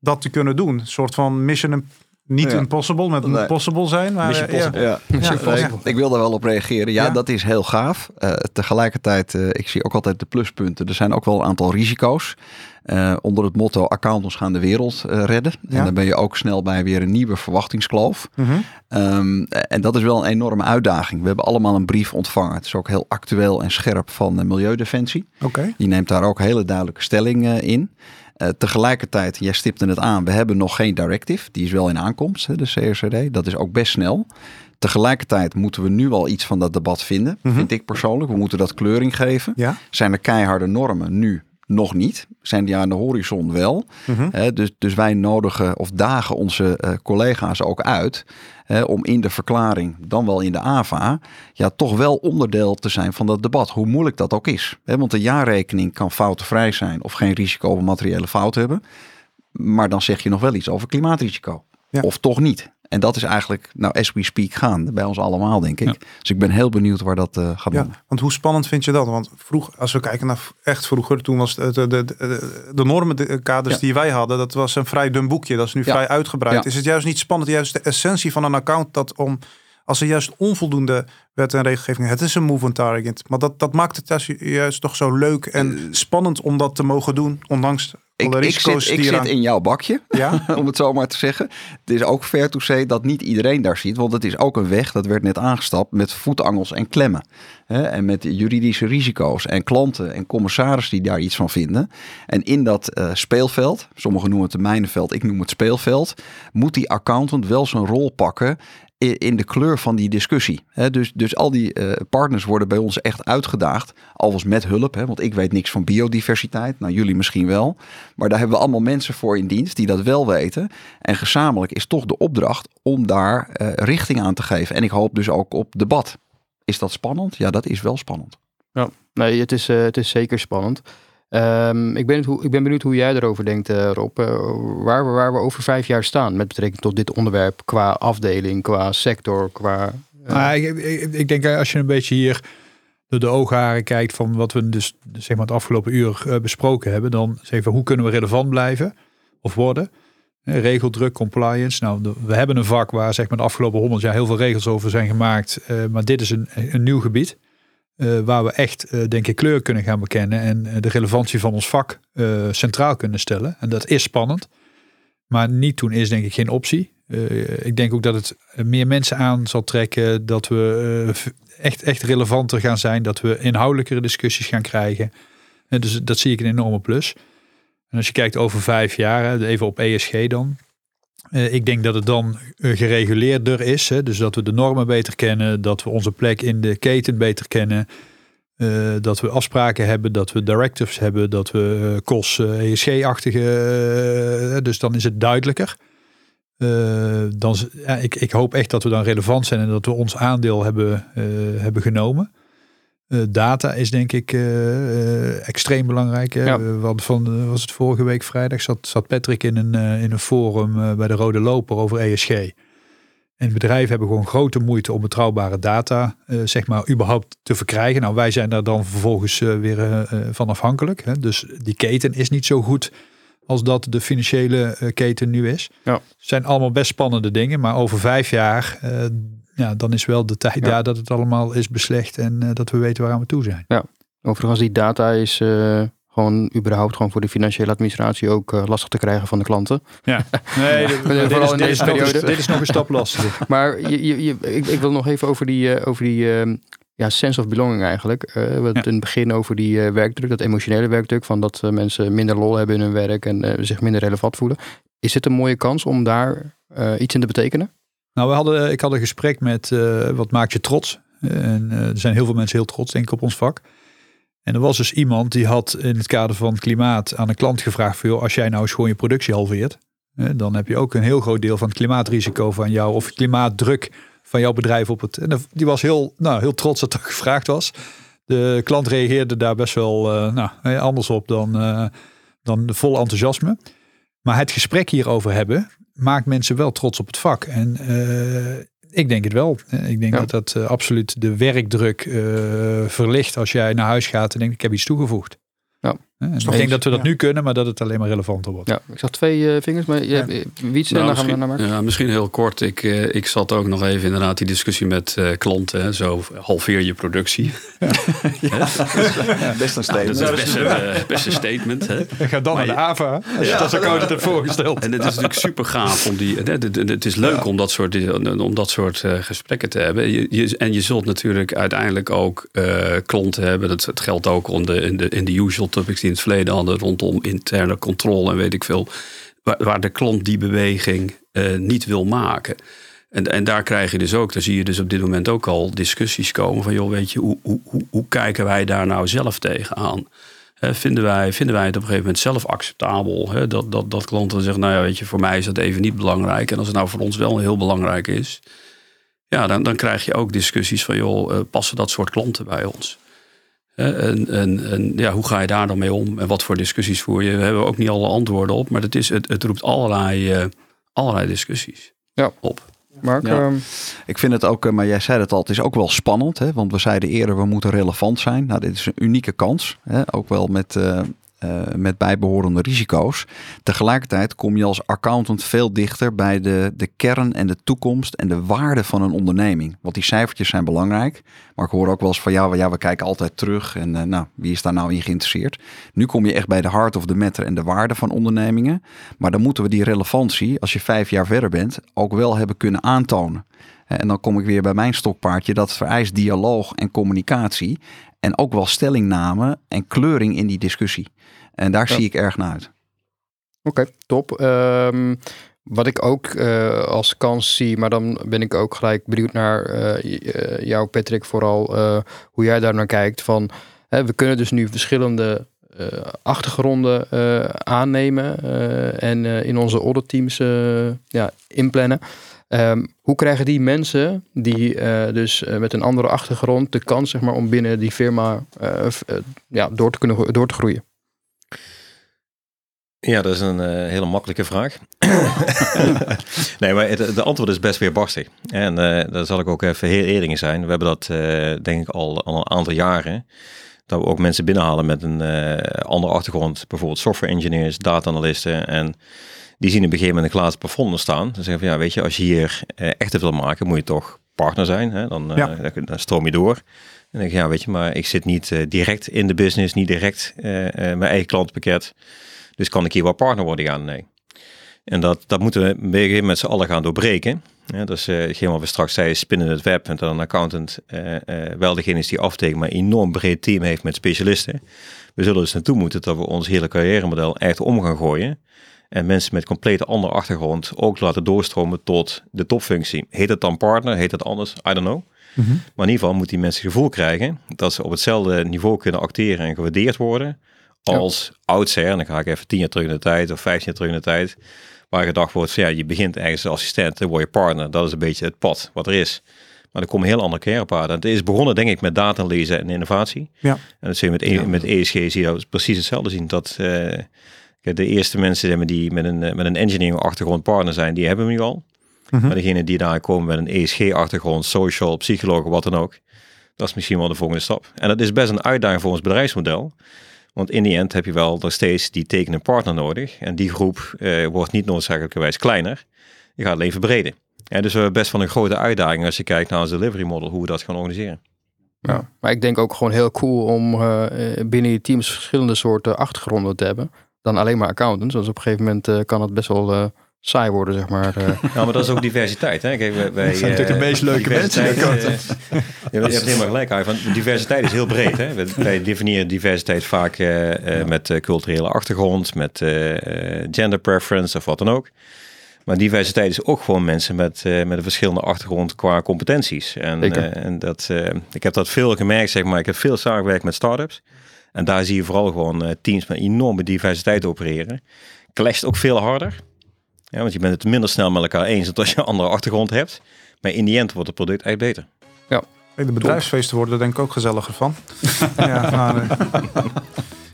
dat te kunnen doen. Een soort van mission niet Ja. impossible, met Nee. impossible zijn. Maar, Mission eh, ja. possible. Ja, Ja, Nee, ja. ik wil daar wel op reageren. Ja, Ja. dat is heel gaaf. Eh, tegelijkertijd, eh, ik zie ook altijd de pluspunten. Er zijn ook wel een aantal risico's. Eh, onder het motto accountants gaan de wereld eh, redden. Ja. En dan ben je ook snel bij weer een nieuwe verwachtingskloof. Mhm. Ehm, en dat is wel een enorme uitdaging. We hebben allemaal een brief ontvangen. Het is ook heel actueel en scherp van de Milieudefensie. Oké. Die neemt daar ook hele duidelijke stelling eh, in. Eh, tegelijkertijd, jij stipte het aan, we hebben nog geen directive. Die is wel in aankomst, hè, de CRCD. Dat is ook best snel. Tegelijkertijd moeten we nu al iets van dat debat vinden, Mhm. vind ik persoonlijk. We moeten dat kleuring geven. Ja. Zijn er keiharde normen? Nu nog niet. Zijn die aan de horizon wel? Mhm. Dus, dus wij nodigen of dagen onze eh, collega's ook uit om in de verklaring, dan wel in de AVA, ja, toch wel onderdeel te zijn van dat debat. Hoe moeilijk dat ook is. Want de jaarrekening kan foutenvrij zijn of geen risico op materiële fout hebben. Maar dan zeg je nog wel iets over klimaatrisico. Ja. Of toch niet. En dat is eigenlijk, nou, as we speak, gaan bij ons allemaal, denk ik. Ja. Dus ik ben heel benieuwd waar dat eh, gaat Ja, doen. want hoe spannend vind je dat? Want vroeg, als we kijken naar echt vroeger, toen was het de, de, de, de normenkaders Ja. die wij hadden, dat was een vrij dun boekje. Dat is nu vrij uitgebreid. Is het juist niet spannend, juist de essentie van een account, dat om als er juist onvoldoende wet en regelgeving, het is een move on target, maar dat, dat maakt het juist, toch zo leuk en spannend om dat te mogen doen, ondanks Ik, ik zit, ik zit in jouw bakje. Ja, om het zo maar te zeggen. Het is ook fair to say dat niet iedereen daar ziet. Want het is ook een weg, dat werd net aangestapt, met voetangels en klemmen. Hè, en met juridische risico's en klanten en commissarissen die daar iets van vinden. En in dat eh, speelveld, sommigen noemen het mijnenveld, ik noem het speelveld, moet die accountant wel zijn rol pakken in de kleur van die discussie. Dus, dus al die eh, partners worden bij ons echt uitgedaagd. Alvast met hulp, want ik weet niks van biodiversiteit. Nou, jullie misschien wel. Maar daar hebben we allemaal mensen voor in dienst die dat wel weten. En gezamenlijk is toch de opdracht om daar eh, richting aan te geven. En ik hoop dus ook op debat. Is dat spannend? Ja, dat is wel spannend. Nee, het is, eh, het is zeker spannend. Ehm, ik, ben ik ben benieuwd hoe jij erover denkt, eh, Rob. Eh, waar, we, waar we over vijf jaar staan met betrekking tot dit onderwerp. Qua afdeling, qua sector, qua... eh, Nou, ik, ik, denk als je een beetje hier door de oogharen kijkt van wat we dus zeg maar het afgelopen uur besproken hebben, dan we hoe kunnen we relevant blijven of worden. Regeldruk, compliance. Nou, we hebben een vak waar zeg maar de afgelopen honderd jaar heel veel regels over zijn gemaakt. maar dit is een, een nieuw gebied. Eh, waar we echt, eh, denk ik, kleur kunnen gaan bekennen. En eh, de relevantie van ons vak centraal kunnen stellen. En dat is spannend. Maar niet doen is denk ik geen optie. Ik denk ook dat het meer mensen aan zal trekken. Dat we echt, echt relevanter gaan zijn. Dat we inhoudelijkere discussies gaan krijgen. En dus dat zie ik een enorme plus. En als je kijkt over vijf jaar, even op ESG dan. Eh, ik denk dat het dan eh, gereguleerder is. Hè, dus dat we de normen beter kennen. Dat we onze plek in de keten beter kennen. eh, dat we afspraken hebben, dat we directives hebben, dat we uh, COS, ESG-achtige, eh, dus dan is het duidelijker. Dan, ja, ik, ik hoop echt dat we dan relevant zijn en dat we ons aandeel hebben, hebben genomen. Eh, data is denk ik eh, eh, extreem belangrijk. Hè? Ja. Want van, was het vorige week vrijdag, zat, zat Patrick in een, in een forum bij de Rode Loper over ESG. En bedrijven hebben gewoon grote moeite om betrouwbare data, zeg maar, überhaupt te verkrijgen. Nou, wij zijn daar dan vervolgens weer van afhankelijk. Hè? Dus die keten is niet zo goed als dat de financiële keten nu is. Ja. Het zijn allemaal best spannende dingen, maar over vijf jaar, ja, dan is wel de tijd Ja. daar dat het allemaal is beslecht en eh, dat we weten waaraan we toe zijn. Overigens, die data is eh, gewoon überhaupt gewoon voor de financiële administratie ook eh, lastig te krijgen van de klanten. Ja, nee, dit, Vooral dit is, in dit, deze is nog een, periode. dit is nog een stap lastiger. Maar je, je, je, ik, ik wil nog even over die, over die ehm, ja, sense of belonging eigenlijk. We hadden het in het begin over die werkdruk, dat emotionele werkdruk, van dat mensen minder lol hebben in hun werk en zich minder relevant voelen. Is het een mooie kans om daar iets in te betekenen? Nou, we hadden, ik had een gesprek met eh, wat maakt je trots? En eh, er zijn heel veel mensen heel trots, denk ik, op ons vak. En er was dus iemand die had in het kader van klimaat aan een klant gevraagd: van, joh, als jij nou eens gewoon je productie halveert, dan heb je ook een heel groot deel van het klimaatrisico van jou of klimaatdruk van jouw bedrijf op het. En die was heel, nou, heel trots dat dat gevraagd was. De klant reageerde daar best wel eh, nou, eh, anders op dan, eh, dan vol enthousiasme. Maar het gesprek hierover hebben maakt mensen wel trots op het vak. En eh, ik denk het wel. Eh, Ik denk Ja. dat dat eh, absoluut de werkdruk verlicht als jij naar huis gaat en denkt ik heb iets toegevoegd. Ja. En ik denk dat we dat Ja. nu kunnen, maar dat het alleen maar relevanter wordt. Ja, ik zag twee eh, vingers, maar je hebt Wiets en Nou, dan gaan we misschien, naar Mark. ja, misschien heel kort. Ik, eh, ik zat ook nog even inderdaad die discussie met eh, klanten. hè, Zo halveer je productie. Best een Nou, dat statement. is best een, eh, best een statement. Hè? En ga dan Maar naar de AVA, als je dat zo koud hebt voorgesteld. En het is natuurlijk super gaaf om die. Het, het- het is leuk om dat soort, om dat soort eh, gesprekken te hebben. Je, je- en je zult natuurlijk uiteindelijk ook eh, klanten hebben. Dat, het geldt ook om de, in, de, in de usual topics die het verleden hadden. Rondom interne controle en weet ik veel. Waar, waar de klant die beweging eh, niet wil maken. En, en daar krijg je dus ook, daar zie je dus op dit moment ook al discussies komen van, joh, weet je, hoe, hoe, hoe, kijken wij daar nou zelf tegenaan? Hè, vinden, wij, vinden wij het op een gegeven moment zelf acceptabel? Dat, dat, dat klanten zeggen, nou ja, weet je, voor mij is dat even niet belangrijk. En als het nou voor ons wel heel belangrijk is, ja, dan, dan krijg je ook discussies van, joh, eh, passen dat soort klanten bij ons? En, en, en ja, hoe ga je daar dan mee om? En wat voor discussies voer je? We hebben ook niet alle antwoorden op, maar het, is, het, het roept allerlei, eh, allerlei discussies Ja. op. Mark, Ja. ehm, Ik vind het ook, eh, maar jij zei het al, het is ook wel spannend. Hè? Want we zeiden eerder, we moeten relevant zijn. Nou, dit is een unieke kans. Hè? Ook wel met, eh, eh, met bijbehorende risico's. Tegelijkertijd kom je als accountant veel dichter bij de, de kern en de toekomst en de waarde van een onderneming. Want die cijfertjes zijn belangrijk. Maar ik hoor ook wel eens van ja, we, ja, we kijken altijd terug. En eh, nou, wie is daar nou in geïnteresseerd? Nu kom je echt bij de heart of the matter en de waarde van ondernemingen. Maar dan moeten we die relevantie, als je vijf jaar verder bent, ook wel hebben kunnen aantonen. En dan kom ik weer bij mijn stokpaardje. Dat vereist dialoog en communicatie. En ook wel stellingname en kleuring in die discussie. En daar Ja. zie ik erg naar uit. Oké, top. Ehm, wat ik ook eh, als kans zie, maar dan ben ik ook gelijk benieuwd naar eh, jou, Patrick, vooral hoe jij daar naar kijkt. Van, hè, we kunnen dus nu verschillende achtergronden aannemen en in onze auditteams ja, inplannen. Ehm, hoe krijgen die mensen die eh, dus eh, met een andere achtergrond de kans zeg maar, om binnen die firma eh, ja, door, te kunnen, door te groeien? Ja, dat is een hele makkelijke vraag. nee, maar de antwoord is best weer barstig. En daar zal ik ook even heel eerlijk in zijn. We hebben dat denk ik al, al een aantal jaren. Dat we ook mensen binnenhalen met een eh, andere achtergrond. Bijvoorbeeld software engineers, data analisten. En die zien op een gegeven moment een glazen plafond staan. Dan zeggen van ja, weet je, als je hier eh, echt wil maken, moet je toch partner zijn. Hè? Dan, eh, Ja. dan, dan stroom je door. En dan denk ik, ja, weet je, maar ik zit niet eh, direct in de business, niet direct mijn eigen klantpakket. Dus kan ik hier wel partner worden? Ja, nee. En dat, dat moeten we met z'n allen gaan doorbreken. Ja, dat is hetgeen wat we straks zeiden, spinnen het web. En dat een accountant wel degene is die aftekent, maar een enorm breed team heeft met specialisten. We zullen dus naartoe moeten dat we ons hele carrière-model echt om gaan gooien. En mensen met complete andere achtergrond ook laten doorstromen tot de topfunctie. Heet het dan partner? Heet het anders? I don't know. Mhm. Maar in ieder geval moet die mensen het gevoel krijgen dat ze op hetzelfde niveau kunnen acteren en gewaardeerd worden als oudsher. En dan ga ik even tien jaar terug in de tijd of vijftien jaar terug in de tijd. Waar gedacht wordt van ja, je begint ergens als assistent, dan word je partner. Dat is een beetje het pad wat er is. Maar er komen heel andere carrièrepaden. Het is begonnen denk ik met data lezen en innovatie. Ja. En dat zie je met, E- met ESG zie je precies hetzelfde zien. Dat eh, de eerste mensen die met een, eh, met een engineering achtergrond partner zijn, die hebben we nu al. Mhm. Maar degene die daar komen met een ESG-achtergrond, social, psycholoog, wat dan ook. Dat is misschien wel de volgende stap. En dat is best een uitdaging voor ons bedrijfsmodel. Want in die end heb je wel nog steeds die tekenende partner nodig. En die groep eh, wordt niet noodzakelijkerwijs kleiner. Je gaat alleen verbreden. Ja, dus we hebben best wel een grote uitdaging als je kijkt naar ons delivery model, hoe we dat gaan organiseren. Ja, maar ik denk ook gewoon heel cool om eh, eh, binnen je teams verschillende soorten achtergronden te hebben. Dan alleen maar accountants. Dus op een gegeven moment eh, kan het best wel eh, saai worden, zeg maar. eh. Ja, maar dat is ook diversiteit. Hè? Kijk, wij, wij, Dat zijn natuurlijk de meest leuke mensen. je hebt helemaal gelijk, Arjen, want diversiteit is heel breed. Hè? Wij- Wij definiëren diversiteit vaak eh, eh, met eh, culturele achtergrond, met eh, eh, gender preference of wat dan ook. Maar diversiteit is ook gewoon mensen met, eh, met een verschillende achtergrond qua competenties. En, eh, en dat, eh, ik heb dat veel gemerkt, zeg maar. Ik heb veel samengewerkt met startups. En daar zie je vooral gewoon eh, teams met enorme diversiteit opereren. Clasht ook veel harder. Ja, want je bent het minder snel met elkaar eens dan als je een andere achtergrond hebt. Maar in die end wordt het product echt beter. Hey, De bedrijfsfeesten worden er denk ik ook gezelliger van. ja, maar, eh,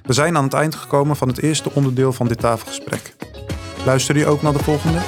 we zijn aan het eind gekomen van het eerste onderdeel van dit tafelgesprek. Luister je ook naar de volgende?